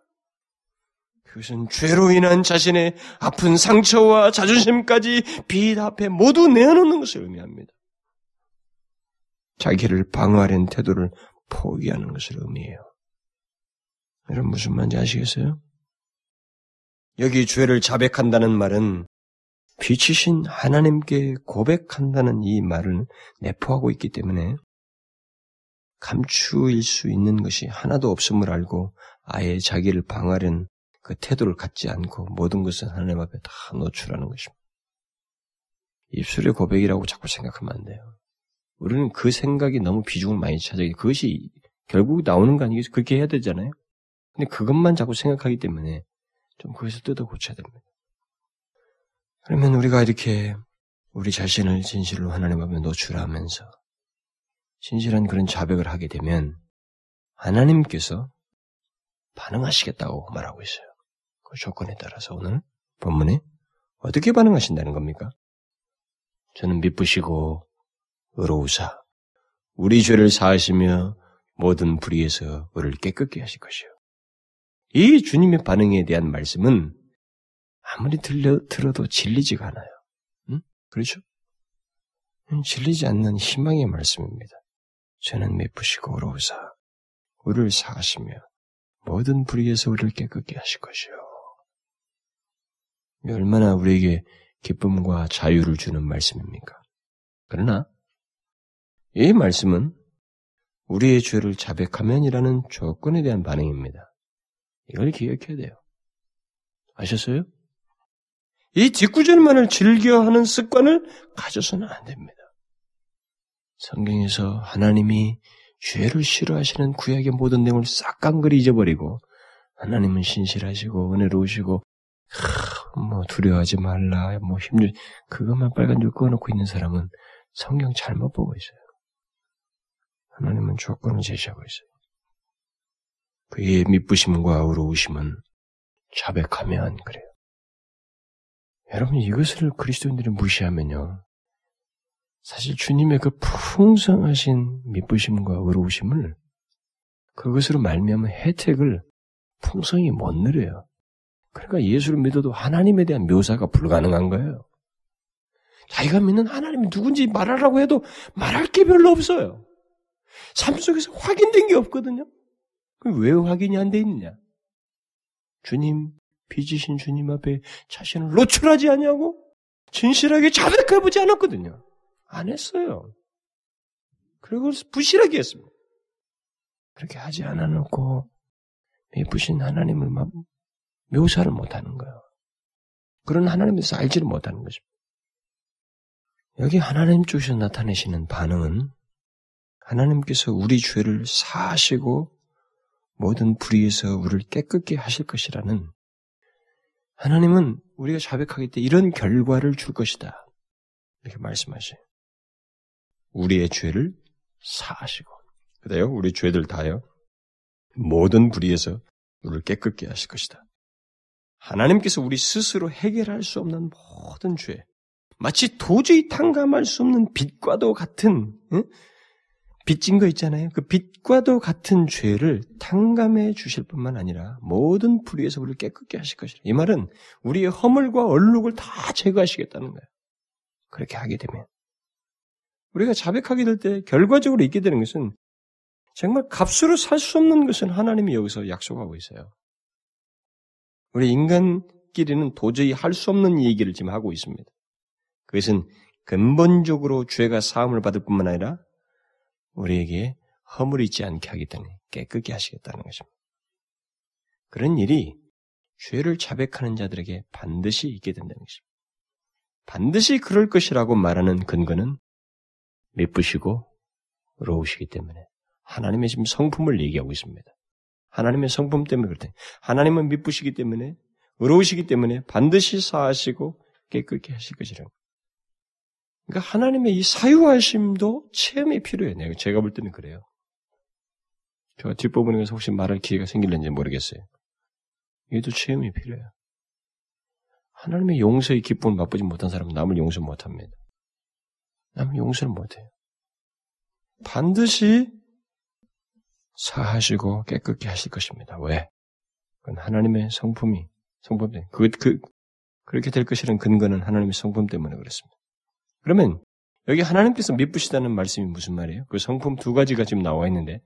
그것은 죄로 인한 자신의 아픈 상처와 자존심까지 빛 앞에 모두 내어놓는 것을 의미합니다. 자기를 방어하려는 태도를 포기하는 것을 의미해요. 여러분 무슨 말인지 아시겠어요? 여기 죄를 자백한다는 말은 빛이신 하나님께 고백한다는 이 말을 내포하고 있기 때문에 감추일 수 있는 것이 하나도 없음을 알고 아예 자기를 방하려는 그 태도를 갖지 않고 모든 것을 하나님 앞에 다 노출하는 것입니다. 입술의 고백이라고 자꾸 생각하면 안 돼요. 우리는 그 생각이 너무 비중을 많이 차지하기 그것이 결국 나오는 거 아니겠어요? 그렇게 해야 되잖아요. 근데 그것만 자꾸 생각하기 때문에 좀 거기서 뜯어 고쳐야 됩니다. 그러면 우리가 이렇게 우리 자신을 진실로 하나님 앞에 노출하면서 진실한 그런 자백을 하게 되면 하나님께서 반응하시겠다고 말하고 있어요. 그 조건에 따라서 오늘 본문에 어떻게 반응하신다는 겁니까? 저는 미쁘시고 의로우사 우리 죄를 사하시며 모든 불의에서 우리를 깨끗게 하실 것이요. 이 주님의 반응에 대한 말씀은 아무리 들려, 들어도 질리지가 않아요. 응? 그렇죠? 질리지 않는 희망의 말씀입니다. 저는 미쁘시고 어로우사 우리를 사하시며 모든 불의에서 우리를 깨끗게 하실 것이요. 얼마나 우리에게 기쁨과 자유를 주는 말씀입니까? 그러나 이 말씀은 우리의 죄를 자백하면이라는 조건에 대한 반응입니다. 이걸 기억해야 돼요. 아셨어요? 이 뒷구절만을 즐겨하는 습관을 가져서는 안 됩니다. 성경에서 하나님이 죄를 싫어하시는 구약의 모든 내용을 싹 깡그리 잊어버리고 하나님은 신실하시고 은혜로우시고 하, 뭐 두려워하지 말라 뭐 힘들 그것만 빨간 줄 꺼놓고 있는 사람은 성경 잘못 보고 있어요. 하나님은 조건을 제시하고 있어요. 그의 미쁘심과 의로우심은 자백하면 그래요. 여러분 이것을 그리스도인들이 무시하면요. 사실 주님의 그 풍성하신 미쁘심과 의로우심을 그것으로 말미암은 혜택을 풍성히 못 누려요. 그러니까 예수를 믿어도 하나님에 대한 묘사가 불가능한 거예요. 자기가 믿는 하나님이 누군지 말하라고 해도 말할 게 별로 없어요. 삶 속에서 확인된 게 없거든요. 왜 확인이 안 돼 있느냐? 주님, 빚으신 주님 앞에 자신을 노출하지 않냐고? 진실하게 자백해 보지 않았거든요. 안 했어요. 그리고 부실하게 했습니다. 그렇게 하지 않아놓고 미쁘신 하나님을 묘사를 못하는 거예요. 그런 하나님에서 알지를 못하는 것입니다. 여기 하나님 쪽에서 나타내시는 반응은 하나님께서 우리 죄를 사하시고 모든 불의에서 우리를 깨끗게 하실 것이라는 하나님은 우리가 자백하기 때 이런 결과를 줄 것이다. 이렇게 말씀하셔요. 우리의 죄를 사하시고. 그래요? 우리 죄들 다요. 모든 불의에서 우리를 깨끗게 하실 것이다. 하나님께서 우리 스스로 해결할 수 없는 모든 죄, 마치 도저히 탕감할 수 없는 빛과도 같은 응? 빚진 거 있잖아요. 그 빛과도 같은 죄를 탕감해 주실 뿐만 아니라 모든 불의에서 우리를 깨끗게 하실 것이라. 이 말은 우리의 허물과 얼룩을 다 제거하시겠다는 거예요. 그렇게 하게 되면 우리가 자백하게 될 때 결과적으로 있게 되는 것은 정말 값으로 살 수 없는 것은 하나님이 여기서 약속하고 있어요. 우리 인간끼리는 도저히 할 수 없는 얘기를 지금 하고 있습니다. 그것은 근본적으로 죄가 사함을 받을 뿐만 아니라 우리에게 허물이 있지 않게 때문에 깨끗게 하시겠다는 것입니다. 그런 일이 죄를 자백하는 자들에게 반드시 있게 된다는 것입니다. 반드시 그럴 것이라고 말하는 근거는 미쁘시고 로우시기 때문에 하나님의 지금 성품을 얘기하고 있습니다. 하나님의 성품 때문에 그렇다. 하나님은 미쁘시기 때문에 의로우시기 때문에 반드시 사하시고 깨끗게 하실 것이라고. 그러니까 하나님의 이 사유하심도 체험이 필요해요. 제가 볼 때는 그래요. 제가 뒷부분에서 혹시 말할 기회가 생길는지 모르겠어요. 이것도 체험이 필요해요. 하나님의 용서의 기쁨을 맛보지 못한 사람은 남을 용서 못합니다. 남을 용서를 못해요. 반드시 사하시고 깨끗게 하실 것입니다. 왜? 그건 하나님의 성품이 성품 때문에 그, 그 그렇게 될 것이라는 근거는 하나님의 성품 때문에 그렇습니다. 그러면 여기 하나님께서 미쁘시다는 말씀이 무슨 말이에요? 그 성품 두 가지가 지금 나와 있는데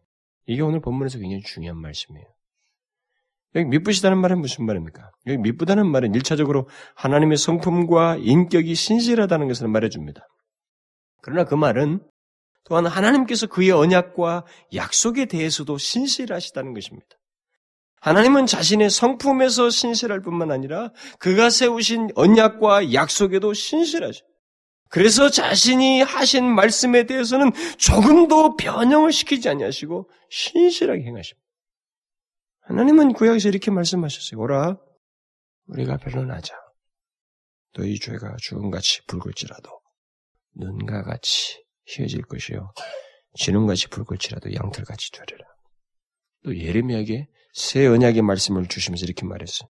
이게 오늘 본문에서 굉장히 중요한 말씀이에요. 여기 미쁘시다는 말은 무슨 말입니까? 여기 미쁘다는 말은 1차적으로 하나님의 성품과 인격이 신실하다는 것을 말해줍니다. 그러나 그 말은 또한 하나님께서 그의 언약과 약속에 대해서도 신실하시다는 것입니다. 하나님은 자신의 성품에서 신실할 뿐만 아니라 그가 세우신 언약과 약속에도 신실하죠. 그래서 자신이 하신 말씀에 대해서는 조금도 변형을 시키지 아니하시고 신실하게 행하십니다. 하나님은 구약에서 이렇게 말씀하셨어요. 오라, 우리가 변론하자. 너희 죄가 죽음같이 붉을지라도 눈과 같이 희어질 것이요. 진음같이 붉을지라도 양털같이 되리라. 또 예레미야에게 새 언약의 말씀을 주시면서 이렇게 말했어요.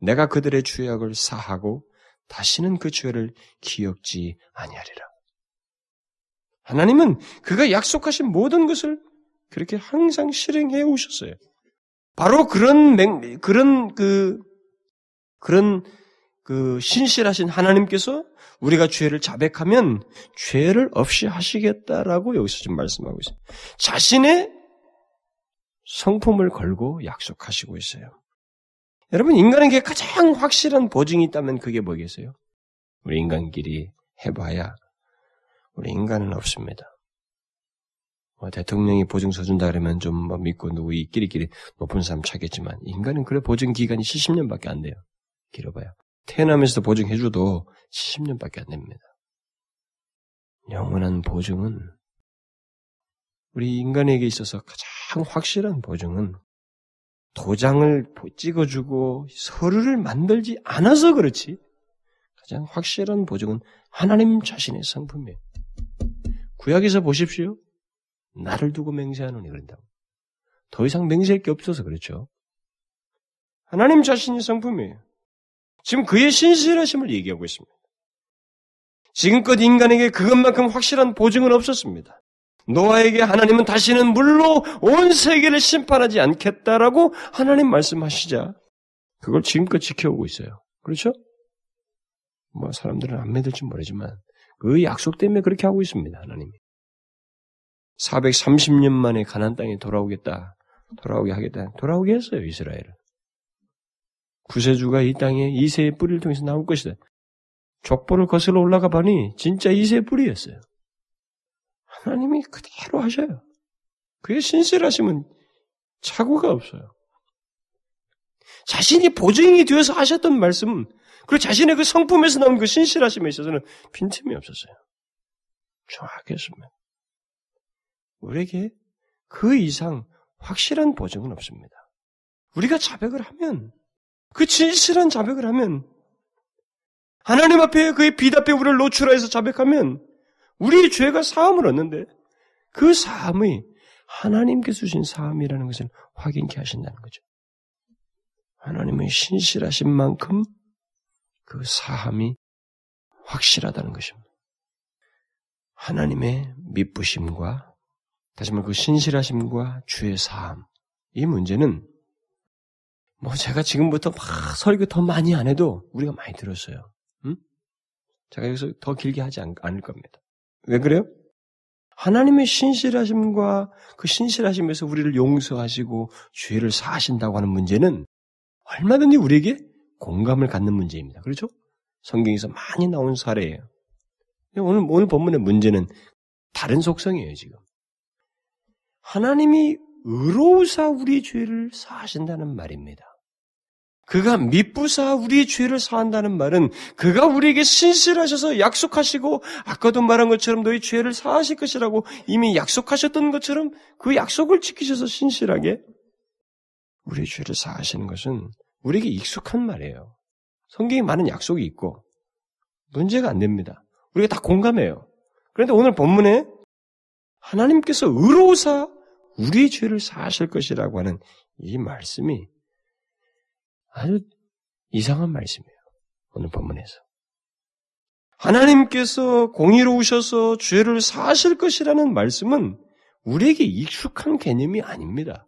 내가 그들의 죄악을 사하고 다시는 그 죄를 기억지 아니하리라. 하나님은 그가 약속하신 모든 것을 그렇게 항상 실행해 오셨어요. 바로 그런 맹, 그런 그 그런 그 신실하신 하나님께서 우리가 죄를 자백하면 죄를 없이 하시겠다라고 여기서 지금 말씀하고 있어요. 자신의 성품을 걸고 약속하시고 있어요. 여러분, 인간에게 가장 확실한 보증이 있다면 그게 뭐겠어요? 우리 인간끼리 해봐야 우리 인간은 없습니다. 뭐 대통령이 보증 서준다 그러면 좀 뭐 믿고 누구 이 끼리끼리 높은 사람 찾겠지만 인간은 그래 보증 기간이 70년밖에 안 돼요. 길어봐요. 태어나면서도 보증해줘도 70년밖에 안 됩니다. 영원한 보증은 우리 인간에게 있어서 가장 확실한 보증은 도장을 찍어주고 서류를 만들지 않아서 그렇지 가장 확실한 보증은 하나님 자신의 성품이에요. 구약에서 보십시오. 나를 두고 맹세하노니 그런다고. 더 이상 맹세할 게 없어서 그렇죠. 하나님 자신이 성품이에요. 지금 그의 신실하심을 얘기하고 있습니다. 지금껏 인간에게 그것만큼 확실한 보증은 없었습니다. 노아에게 하나님은 다시는 물로 온 세계를 심판하지 않겠다라고 하나님 말씀하시자 그걸 지금껏 지켜오고 있어요. 그렇죠? 뭐 사람들은 안 믿을지 모르지만 그 약속 때문에 그렇게 하고 있습니다. 하나님이. 430년 만에 가난 땅에 돌아오겠다. 돌아오게 하겠다. 돌아오게 했어요, 이스라엘을. 구세주가 이 땅에 이세의 뿌리를 통해서 나올 것이다. 족보를 거슬러 올라가 보니 진짜 이세의 뿌리였어요. 하나님이 그대로 하셔요. 그게 신실하시면 착오가 없어요. 자신이 보증이 되어서 하셨던 말씀, 그리고 자신의 그 성품에서 나온 그 신실하심에 있어서는 빈틈이 없었어요. 정확했습니다. 우리에게 그 이상 확실한 보증은 없습니다. 우리가 자백을 하면, 그 진실한 자백을 하면, 하나님 앞에 그의 빛 앞에 우리를 노출하여서 자백하면, 우리의 죄가 사함을 얻는데, 그 사함이 하나님께서 주신 사함이라는 것을 확인케 하신다는 거죠. 하나님의 신실하신 만큼 그 사함이 확실하다는 것입니다. 하나님의 미쁘심과 다시 말해 그 신실하심과 주의 사함 이 문제는 뭐 제가 지금부터 막 설교 더 많이 안 해도 우리가 많이 들었어요. 음? 제가 여기서 더 길게 하지 않, 않을 겁니다. 왜 그래요? 하나님의 신실하심과 그 신실하심에서 우리를 용서하시고 죄를 사하신다고 하는 문제는 얼마든지 우리에게 공감을 갖는 문제입니다. 그렇죠? 성경에서 많이 나온 사례예요. 오늘, 오늘 본문의 문제는 다른 속성이에요, 지금. 하나님이 의로우사 우리 죄를 사하신다는 말입니다. 그가 미쁘사 우리 죄를 사한다는 말은 그가 우리에게 신실하셔서 약속하시고 아까도 말한 것처럼 너희 죄를 사하실 것이라고 이미 약속하셨던 것처럼 그 약속을 지키셔서 신실하게 우리 죄를 사하시는 것은 우리에게 익숙한 말이에요. 성경에 많은 약속이 있고 문제가 안 됩니다. 우리가 다 공감해요. 그런데 오늘 본문에 하나님께서 의로우사 우리의 죄를 사하실 것이라고 하는 이 말씀이 아주 이상한 말씀이에요. 오늘 본문에서. 하나님께서 공의로우셔서 죄를 사하실 것이라는 말씀은 우리에게 익숙한 개념이 아닙니다.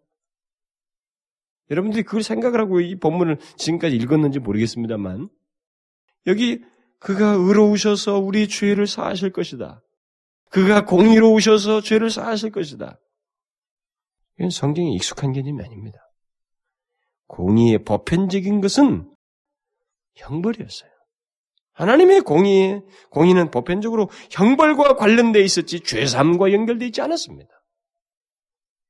여러분들이 그걸 생각을 하고 이 본문을 지금까지 읽었는지 모르겠습니다만, 여기 그가 의로우셔서 우리 죄를 사하실 것이다. 그가 공의로우셔서 죄를 사하실 것이다. 이건 성경에 익숙한 개념이 아닙니다. 공의의 보편적인 것은 형벌이었어요. 하나님의 공의, 공의는 보편적으로 형벌과 관련되어 있었지 죄삼과 연결되어 있지 않았습니다.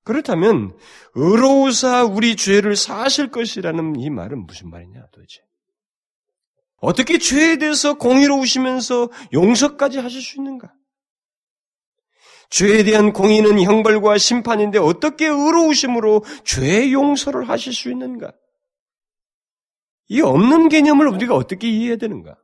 그렇다면 의로우사 우리 죄를 사하실 것이라는 이 말은 무슨 말이냐 도대체? 어떻게 죄에 대해서 공의로우시면서 용서까지 하실 수 있는가? 죄에 대한 공의는 형벌과 심판인데 어떻게 의로우심으로 죄의 용서를 하실 수 있는가? 이 없는 개념을 우리가 어떻게 이해해야 되는가?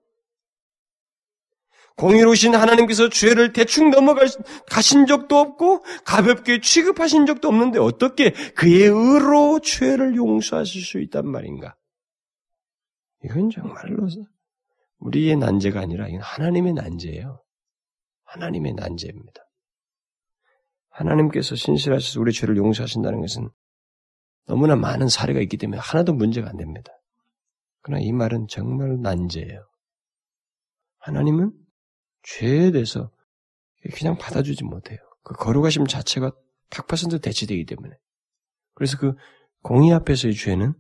공의로우신 하나님께서 죄를 대충 넘어가신 적도 없고 가볍게 취급하신 적도 없는데 어떻게 그의 의로 죄를 용서하실 수 있단 말인가? 이건 정말로 우리의 난제가 아니라 이건 하나님의 난제예요. 하나님의 난제입니다. 하나님께서 신실하셔서 우리 죄를 용서하신다는 것은 너무나 많은 사례가 있기 때문에 하나도 문제가 안 됩니다. 그러나 이 말은 정말 난제예요. 하나님은 죄에 대해서 그냥 받아주지 못해요. 그 거룩하심 자체가 100% 대치되기 때문에. 그래서 그 공의 앞에서의 죄는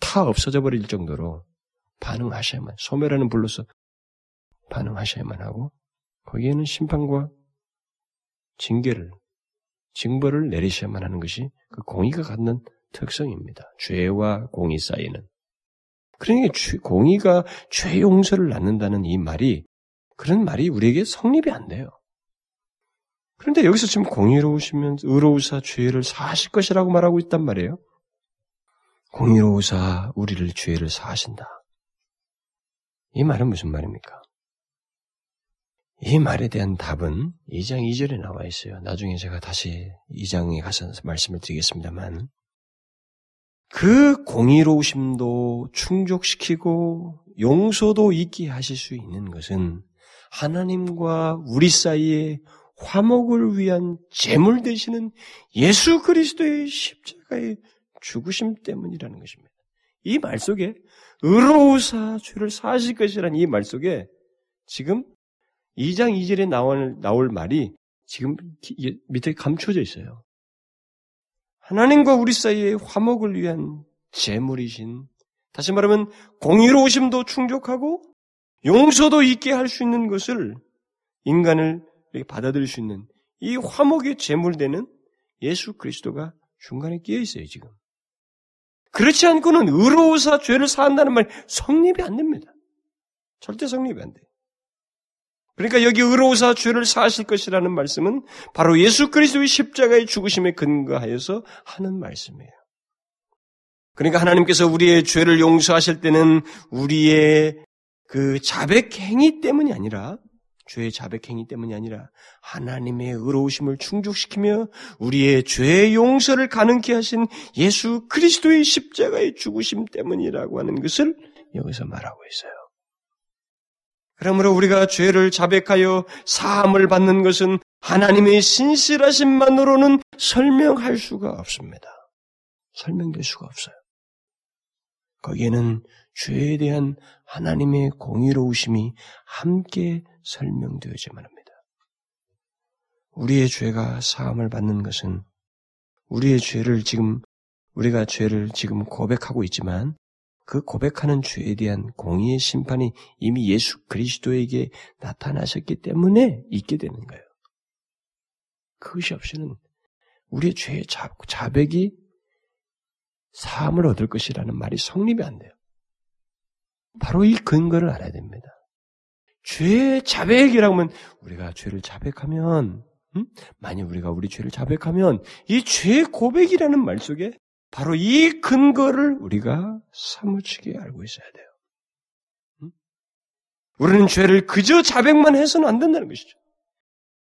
다 없어져 버릴 정도로 반응하셔야만, 소멸하는 불로서 반응하셔야만 하고, 거기에는 심판과 징계를, 징벌을 내리셔야만 하는 것이 그 공의가 갖는 특성입니다. 죄와 공의 사이는. 그러니까 공의가 죄 용서를 낳는다는 이 말이 그런 말이 우리에게 성립이 안 돼요. 그런데 여기서 지금 공의로우시면 의로우사 죄를 사하실 것이라고 말하고 있단 말이에요. 공의로우사 우리를 죄를 사하신다. 이 말은 무슨 말입니까? 이 말에 대한 답은 2장 2절에 나와 있어요. 나중에 제가 다시 2장에 가서 말씀을 드리겠습니다만, 그 공의로우심도 충족시키고 용서도 있게 하실 수 있는 것은 하나님과 우리 사이에 화목을 위한 제물 되시는 예수 그리스도의 십자가의 죽으심 때문이라는 것입니다. 이 말 속에 의로우사 죄를 사실 것이라는 이 말 속에 지금 2장 2절에 나올, 나올 말이 지금 밑에 감춰져 있어요. 하나님과 우리 사이의 화목을 위한 재물이신, 다시 말하면 공의로우심도 충족하고 용서도 있게 할 수 있는 것을 인간을 받아들일 수 있는 이 화목의 재물되는 예수 그리스도가 중간에 끼어 있어요, 지금. 그렇지 않고는 의로우사 죄를 사한다는 말 성립이 안 됩니다. 절대 성립이 안 돼요. 그러니까 여기 의로우사 죄를 사하실 것이라는 말씀은 바로 예수 그리스도의 십자가의 죽으심에 근거하여서 하는 말씀이에요. 그러니까 하나님께서 우리의 죄를 용서하실 때는 우리의 그 자백 행위 때문이 아니라 죄의 자백 행위 때문이 아니라 하나님의 의로우심을 충족시키며 우리의 죄의 용서를 가능케 하신 예수 그리스도의 십자가의 죽으심 때문이라고 하는 것을 여기서 말하고 있어요. 그러므로 우리가 죄를 자백하여 사함을 받는 것은 하나님의 신실하심만으로는 설명할 수가 없습니다. 설명될 수가 없어요. 거기에는 죄에 대한 하나님의 공의로우심이 함께 설명되어야만 합니다. 우리의 죄가 사함을 받는 것은 우리의 죄를 지금 우리가 죄를 지금 고백하고 있지만 그 고백하는 죄에 대한 공의의 심판이 이미 예수 그리스도에게 나타나셨기 때문에 있게 되는 거예요. 그것이 없이는 우리의 죄의 자백이 사함을 얻을 것이라는 말이 성립이 안 돼요. 바로 이 근거를 알아야 됩니다. 죄의 자백이라고 하면 우리가 죄를 자백하면 음? 만약 우리가 우리 죄를 자백하면 이 죄 고백이라는 말 속에 바로 이 근거를 우리가 사무치게 알고 있어야 돼요. 음? 우리는 죄를 그저 자백만 해서는 안 된다는 것이죠.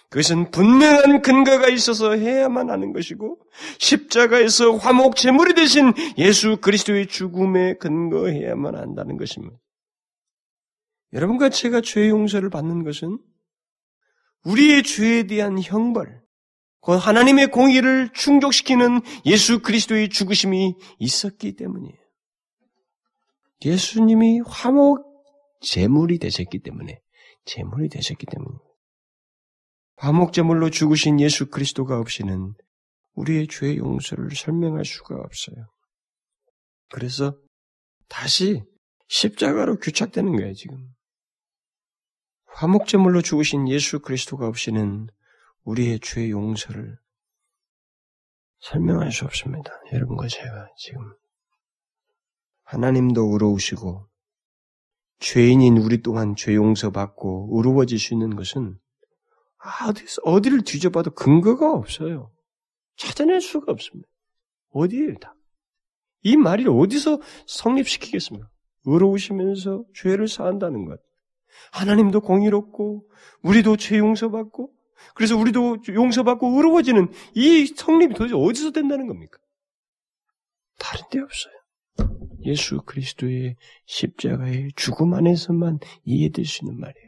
그것은 분명한 근거가 있어서 해야만 하는 것이고 십자가에서 화목 제물이 되신 예수 그리스도의 죽음에 근거해야만 한다는 것입니다. 여러분과 제가 죄 용서를 받는 것은 우리의 죄에 대한 형벌, 곧 하나님의 공의를 충족시키는 예수 그리스도의 죽으심이 있었기 때문이에요. 예수님이 화목 제물이 되셨기 때문에, 제물이 되셨기 때문에. 화목 제물로 죽으신 예수 그리스도가 없이는 우리의 죄 용서를 설명할 수가 없어요. 그래서 다시 십자가로 규착되는 거예요, 지금. 화목제물로 죽으신 예수 그리스도가 없이는 우리의 죄 용서를 설명할 수 없습니다. 여러분과 제가 지금 하나님도 의로우시고 죄인인 우리 또한 죄 용서받고 의로워질 수 있는 것은 어디서 어디를 뒤져봐도 근거가 없어요. 찾아낼 수가 없습니다. 어디에 다. 이 말이 어디서 성립시키겠습니까? 의로우시면서 죄를 사한다는 것. 하나님도 공의롭고 우리도 죄 용서받고 그래서 우리도 용서받고 의로워지는 이 성립이 도대체 어디서 된다는 겁니까? 다른 데 없어요. 예수 그리스도의 십자가의 죽음 안에서만 이해될 수 있는 말이에요.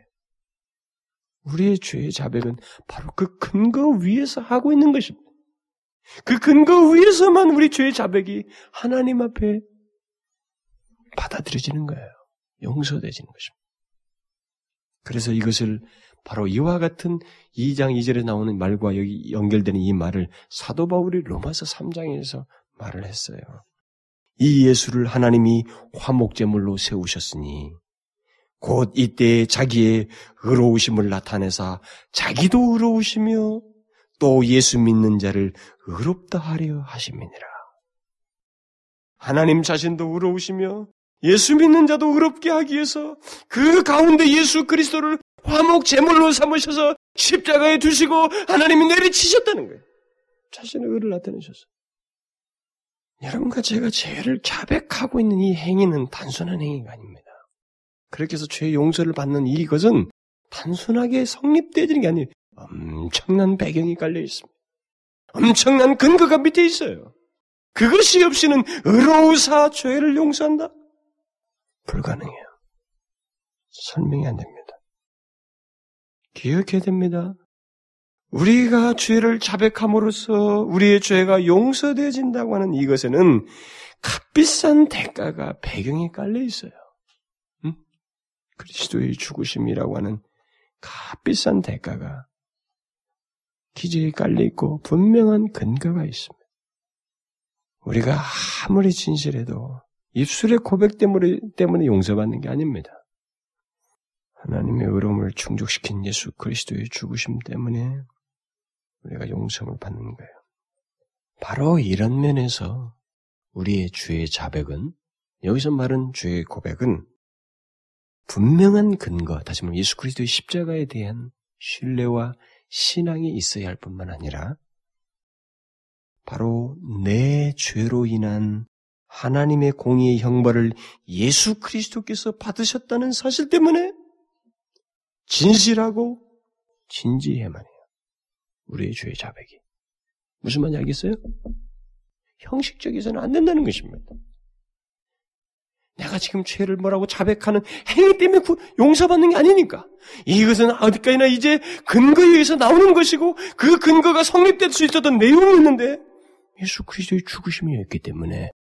우리의 죄의 자백은 바로 그 근거 위에서 하고 있는 것입니다. 그 근거 위에서만 우리 죄의 자백이 하나님 앞에 받아들여지는 거예요. 용서되지는 것입니다. 그래서 이것을 바로 이와 같은 2장 2절에 나오는 말과 여기 연결되는 이 말을 사도 바울이 로마서 3장에서 말을 했어요. 이 예수를 하나님이 화목제물로 세우셨으니 곧 이때 자기의 의로우심을 나타내사 자기도 의로우시며 또 예수 믿는 자를 의롭다 하려 하심이니라. 하나님 자신도 의로우시며 예수 믿는 자도 의롭게 하기 위해서 그 가운데 예수 그리스도를 화목 제물로 삼으셔서 십자가에 두시고 하나님이 내리치셨다는 거예요. 자신의 의를 나타내셨어. 여러분과 제가 죄를 자백하고 있는 이 행위는 단순한 행위가 아닙니다. 그렇게 해서 죄 용서를 받는 이것은 단순하게 성립되어지는 게 아니에요. 엄청난 배경이 깔려 있습니다. 엄청난 근거가 밑에 있어요. 그것이 없이는 의로우사 죄를 용서한다? 불가능해요. 설명이 안 됩니다. 기억해야 됩니다. 우리가 죄를 자백함으로써 우리의 죄가 용서되어진다고 하는 이것에는 값비싼 대가가 배경에 깔려 있어요. 응? 그리스도의 죽으심이라고 하는 값비싼 대가가 기재에 깔려 있고 분명한 근거가 있습니다. 우리가 아무리 진실해도 입술의 고백 때문에, 때문에 용서받는 게 아닙니다. 하나님의 의로움을 충족시킨 예수 그리스도의 죽으심 때문에 우리가 용서를 받는 거예요. 바로 이런 면에서 우리의 주의 자백은 여기서 말한 주의 고백은 분명한 근거, 다시 말하면 예수 그리스도의 십자가에 대한 신뢰와 신앙이 있어야 할 뿐만 아니라 바로 내 죄로 인한 하나님의 공의의 형벌을 예수 그리스도께서 받으셨다는 사실 때문에 진실하고 진지해만 해요. 우리의 죄의 자백이. 무슨 말인지 알겠어요? 형식적이서는 안 된다는 것입니다. 내가 지금 죄를 뭐라고 자백하는 행위 때문에 용서받는 게 아니니까. 이것은 어디까지나 이제 근거에 의해서 나오는 것이고 그 근거가 성립될 수 있었던 내용이 있는데 예수 그리스도의 죽으심이었기 때문에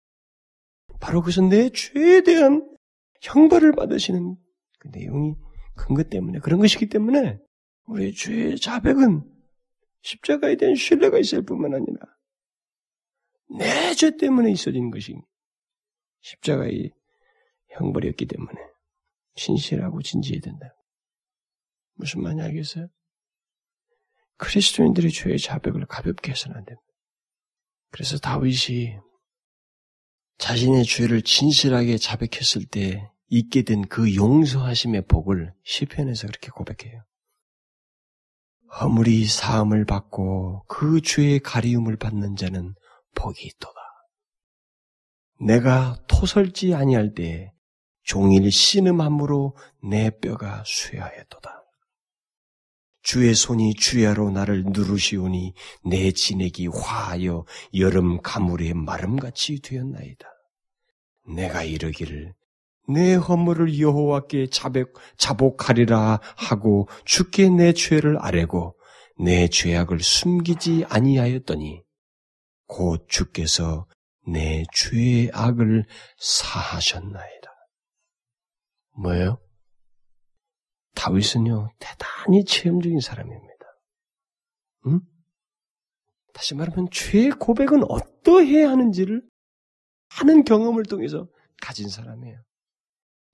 바로 그것은 내 죄에 대한 형벌을 받으시는 그 내용이 근거 때문에 그런 것이기 때문에 우리의 죄의 자백은 십자가에 대한 신뢰가 있을 뿐만 아니라 내 죄 때문에 있어진 것이 십자가의 형벌이었기 때문에 신실하고 진지해야 된다. 무슨 말인지 알겠어요? 그리스도인들의 죄의 자백을 가볍게 해서는 안 됩니다. 그래서 다윗이 자신의 죄를 진실하게 자백했을 때 있게 된 그 용서하심의 복을 시편에서 그렇게 고백해요. 허물이 사함을 받고 그 죄의 가리움을 받는 자는 복이 있도다. 내가 토설지 아니할 때 종일 신음함으로 내 뼈가 쇠하였도다. 주의 손이 주야로 나를 누르시오니 내 진액이 화하여 여름 가물의 마름같이 되었나이다. 내가 이르기를 내 허물을 여호와께 자복, 자복 하리라 하고 주께 내 죄를 아뢰고 내 죄악을 숨기지 아니하였더니 곧 주께서 내 죄의 악을 사하셨나이다. 뭐예요? 다윗은요 대단히 체험적인 사람입니다. 응? 다시 말하면 죄의 고백은 어떠해야 하는지를 하는 경험을 통해서 가진 사람이에요.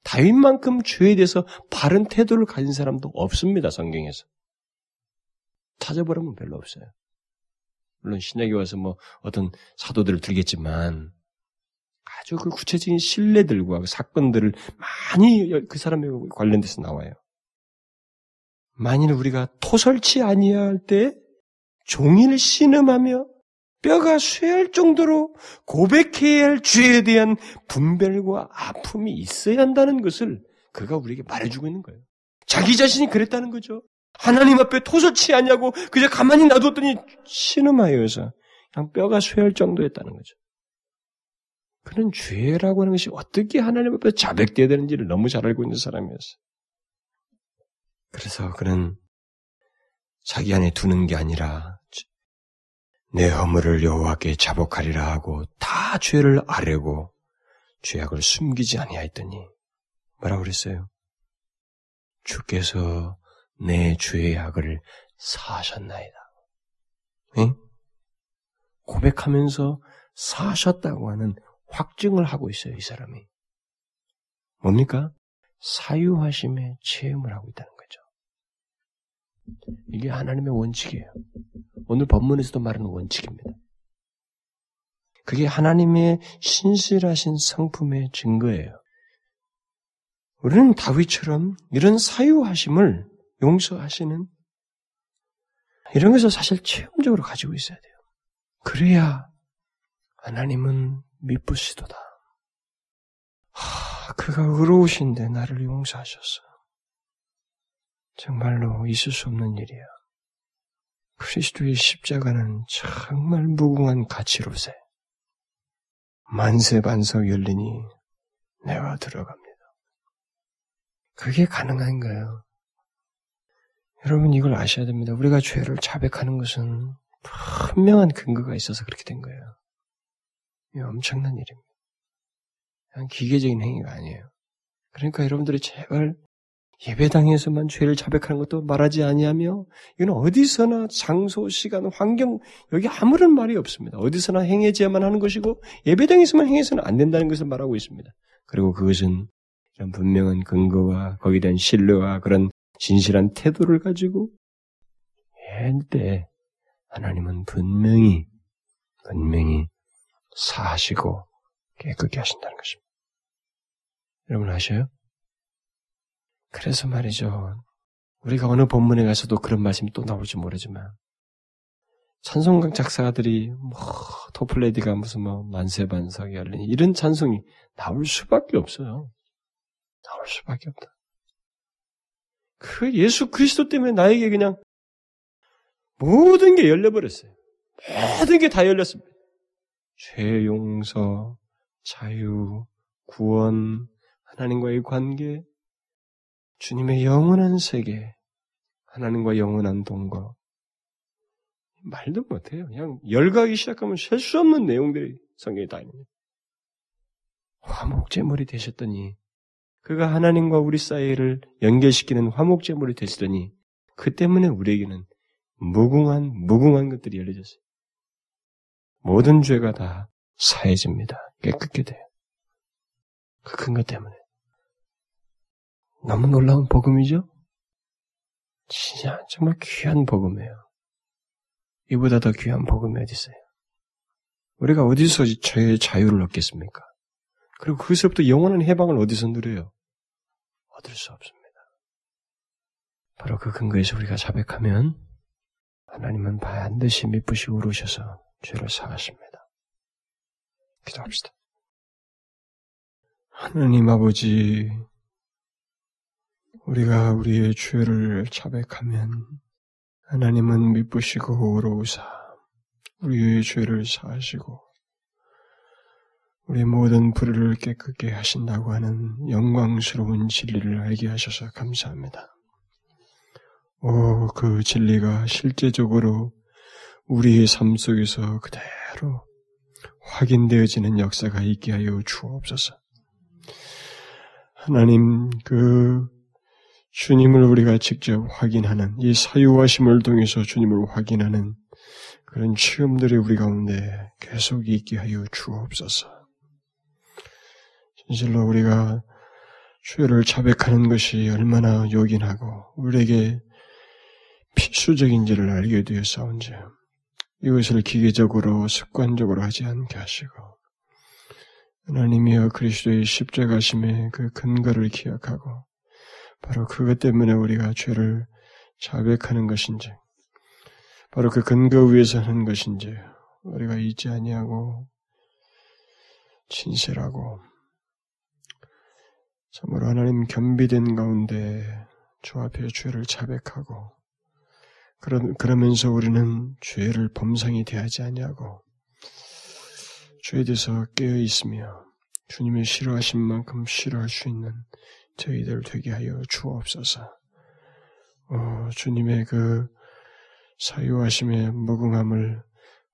다윗만큼 죄에 대해서 바른 태도를 가진 사람도 없습니다, 성경에서. 찾아보라면 별로 없어요. 물론 신약에 와서 뭐 어떤 사도들을 들겠지만 아주 그 구체적인 신뢰들과 그 사건들을 많이 그 사람에 관련돼서 나와요. 만일 우리가 토설치 아니할 때 종일 신음하며 뼈가 쇠할 정도로 고백해야 할 죄에 대한 분별과 아픔이 있어야 한다는 것을 그가 우리에게 말해주고 있는 거예요. 자기 자신이 그랬다는 거죠. 하나님 앞에 토설치 않냐고 그저 가만히 놔뒀더니 신음하여서 그냥 뼈가 쇠할 정도였다는 거죠. 그는 죄라고 하는 것이 어떻게 하나님 앞에 자백되어야 되는지를 너무 잘 알고 있는 사람이었어. 그래서 그는 자기 안에 두는 게 아니라 내 허물을 여호와께 자복하리라 하고 다 죄를 아뢰고 죄악을 숨기지 아니하였더니 뭐라 그랬어요? 주께서 내 죄의 악을 사하셨나이다. 응? 고백하면서 사하셨다고 하는 확증을 하고 있어요, 이 사람이. 뭡니까? 사유하심의 체험을 하고 있다는. 이게 하나님의 원칙이에요. 오늘 본문에서도 말하는 원칙입니다. 그게 하나님의 신실하신 성품의 증거예요. 우리는 다윗처럼 이런 사유하심을 용서하시는 이런 것을 사실 체험적으로 가지고 있어야 돼요. 그래야 하나님은 미쁘시도다. 하, 그가 의로우신데 나를 용서하셨어. 정말로 있을 수 없는 일이야. 그리스도의 십자가는 정말 무궁한 가치로세. 만세 반석 열리니 내가 들어갑니다. 그게 가능한 거예요. 여러분 이걸 아셔야 됩니다. 우리가 죄를 자백하는 것은 분명한 근거가 있어서 그렇게 된 거예요. 이 엄청난 일입니다. 그냥 기계적인 행위가 아니에요. 그러니까 여러분들이 제발 예배당에서만 죄를 자백하는 것도 말하지 아니하며 이건 어디서나 장소, 시간, 환경 여기 아무런 말이 없습니다. 어디서나 행해져야만 하는 것이고 예배당에서만 행해서는 안 된다는 것을 말하고 있습니다. 그리고 그것은 이런 분명한 근거와 거기에 대한 신뢰와 그런 진실한 태도를 가지고 할때 하나님은 분명히 분명히 사하시고 깨끗게 하신다는 것입니다. 여러분 아셔요? 그래서 말이죠. 우리가 어느 본문에 가서도 그런 말씀이 또 나올지 모르지만 찬송가 작사가들이 뭐 토플레디가 무슨 뭐 만세반석이 열린 이런 찬송이 나올 수밖에 없어요. 나올 수밖에 없다. 그 예수 그리스도 때문에 나에게 그냥 모든 게 열려버렸어요. 모든 게 다 열렸습니다. 죄 용서, 자유, 구원, 하나님과의 관계, 주님의 영원한 세계, 하나님과 영원한 동거. 말도 못해요. 그냥 열가기 시작하면 셀 수 없는 내용들이 성경에 다 있는 화목제물이 되셨더니 그가 하나님과 우리 사이를 연결시키는 화목제물이 되시더니 그 때문에 우리에게는 무궁한 무궁한 것들이 열려졌어요. 모든 죄가 다 사해집니다. 깨끗게 돼요. 그 큰 것 때문에. 너무 놀라운 복음이죠? 진짜 정말 귀한 복음이에요. 이보다 더 귀한 복음이 어디 있어요? 우리가 어디서 죄의 자유를 얻겠습니까? 그리고 그것부터 영원한 해방을 어디서 누려요? 얻을 수 없습니다. 바로 그 근거에서 우리가 자백하면 하나님은 반드시 미쁘시 우르셔서 죄를 사하십니다. 기도합시다. 하나님 아버지, 우리가 우리의 죄를 자백하면 하나님은 미쁘시고 의로우사 우리의 죄를 사하시고 우리 모든 불의를 깨끗게 하신다고 하는 영광스러운 진리를 알게 하셔서 감사합니다. 오, 그 진리가 실제적으로 우리의 삶 속에서 그대로 확인되어지는 역사가 있게 하여 주옵소서. 하나님, 그 주님을 우리가 직접 확인하는 이 사유하심을 통해서 주님을 확인하는 그런 체험들이 우리 가운데 계속 있게 하여 주옵소서. 진실로 우리가 죄를 자백하는 것이 얼마나 요긴하고 우리에게 필수적인지를 알게 되었사온지 이것을 기계적으로 습관적으로 하지 않게 하시고 하나님이여 그리스도의 십자가심의 그 근거를 기억하고 바로 그것 때문에 우리가 죄를 자백하는 것인지 바로 그 근거 위에서 하는 것인지 우리가 잊지 아니하고 진실하고 참으로 하나님 겸비된 가운데 주 앞에 죄를 자백하고 그러, 그러면서 우리는 죄를 범상이 대하지 아니하고 죄에 대해서 깨어 있으며 주님의 싫어하신 만큼 싫어할 수 있는 저희들 되게 하여 주옵소서. 어, 주님의 그 사유하심의 무궁함을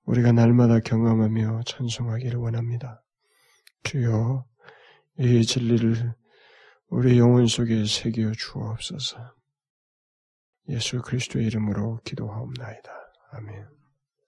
우리가 날마다 경험하며 찬송하기를 원합니다. 주여, 이 진리를 우리 영혼 속에 새겨 주옵소서. 예수 그리스도의 이름으로 기도하옵나이다. 아멘.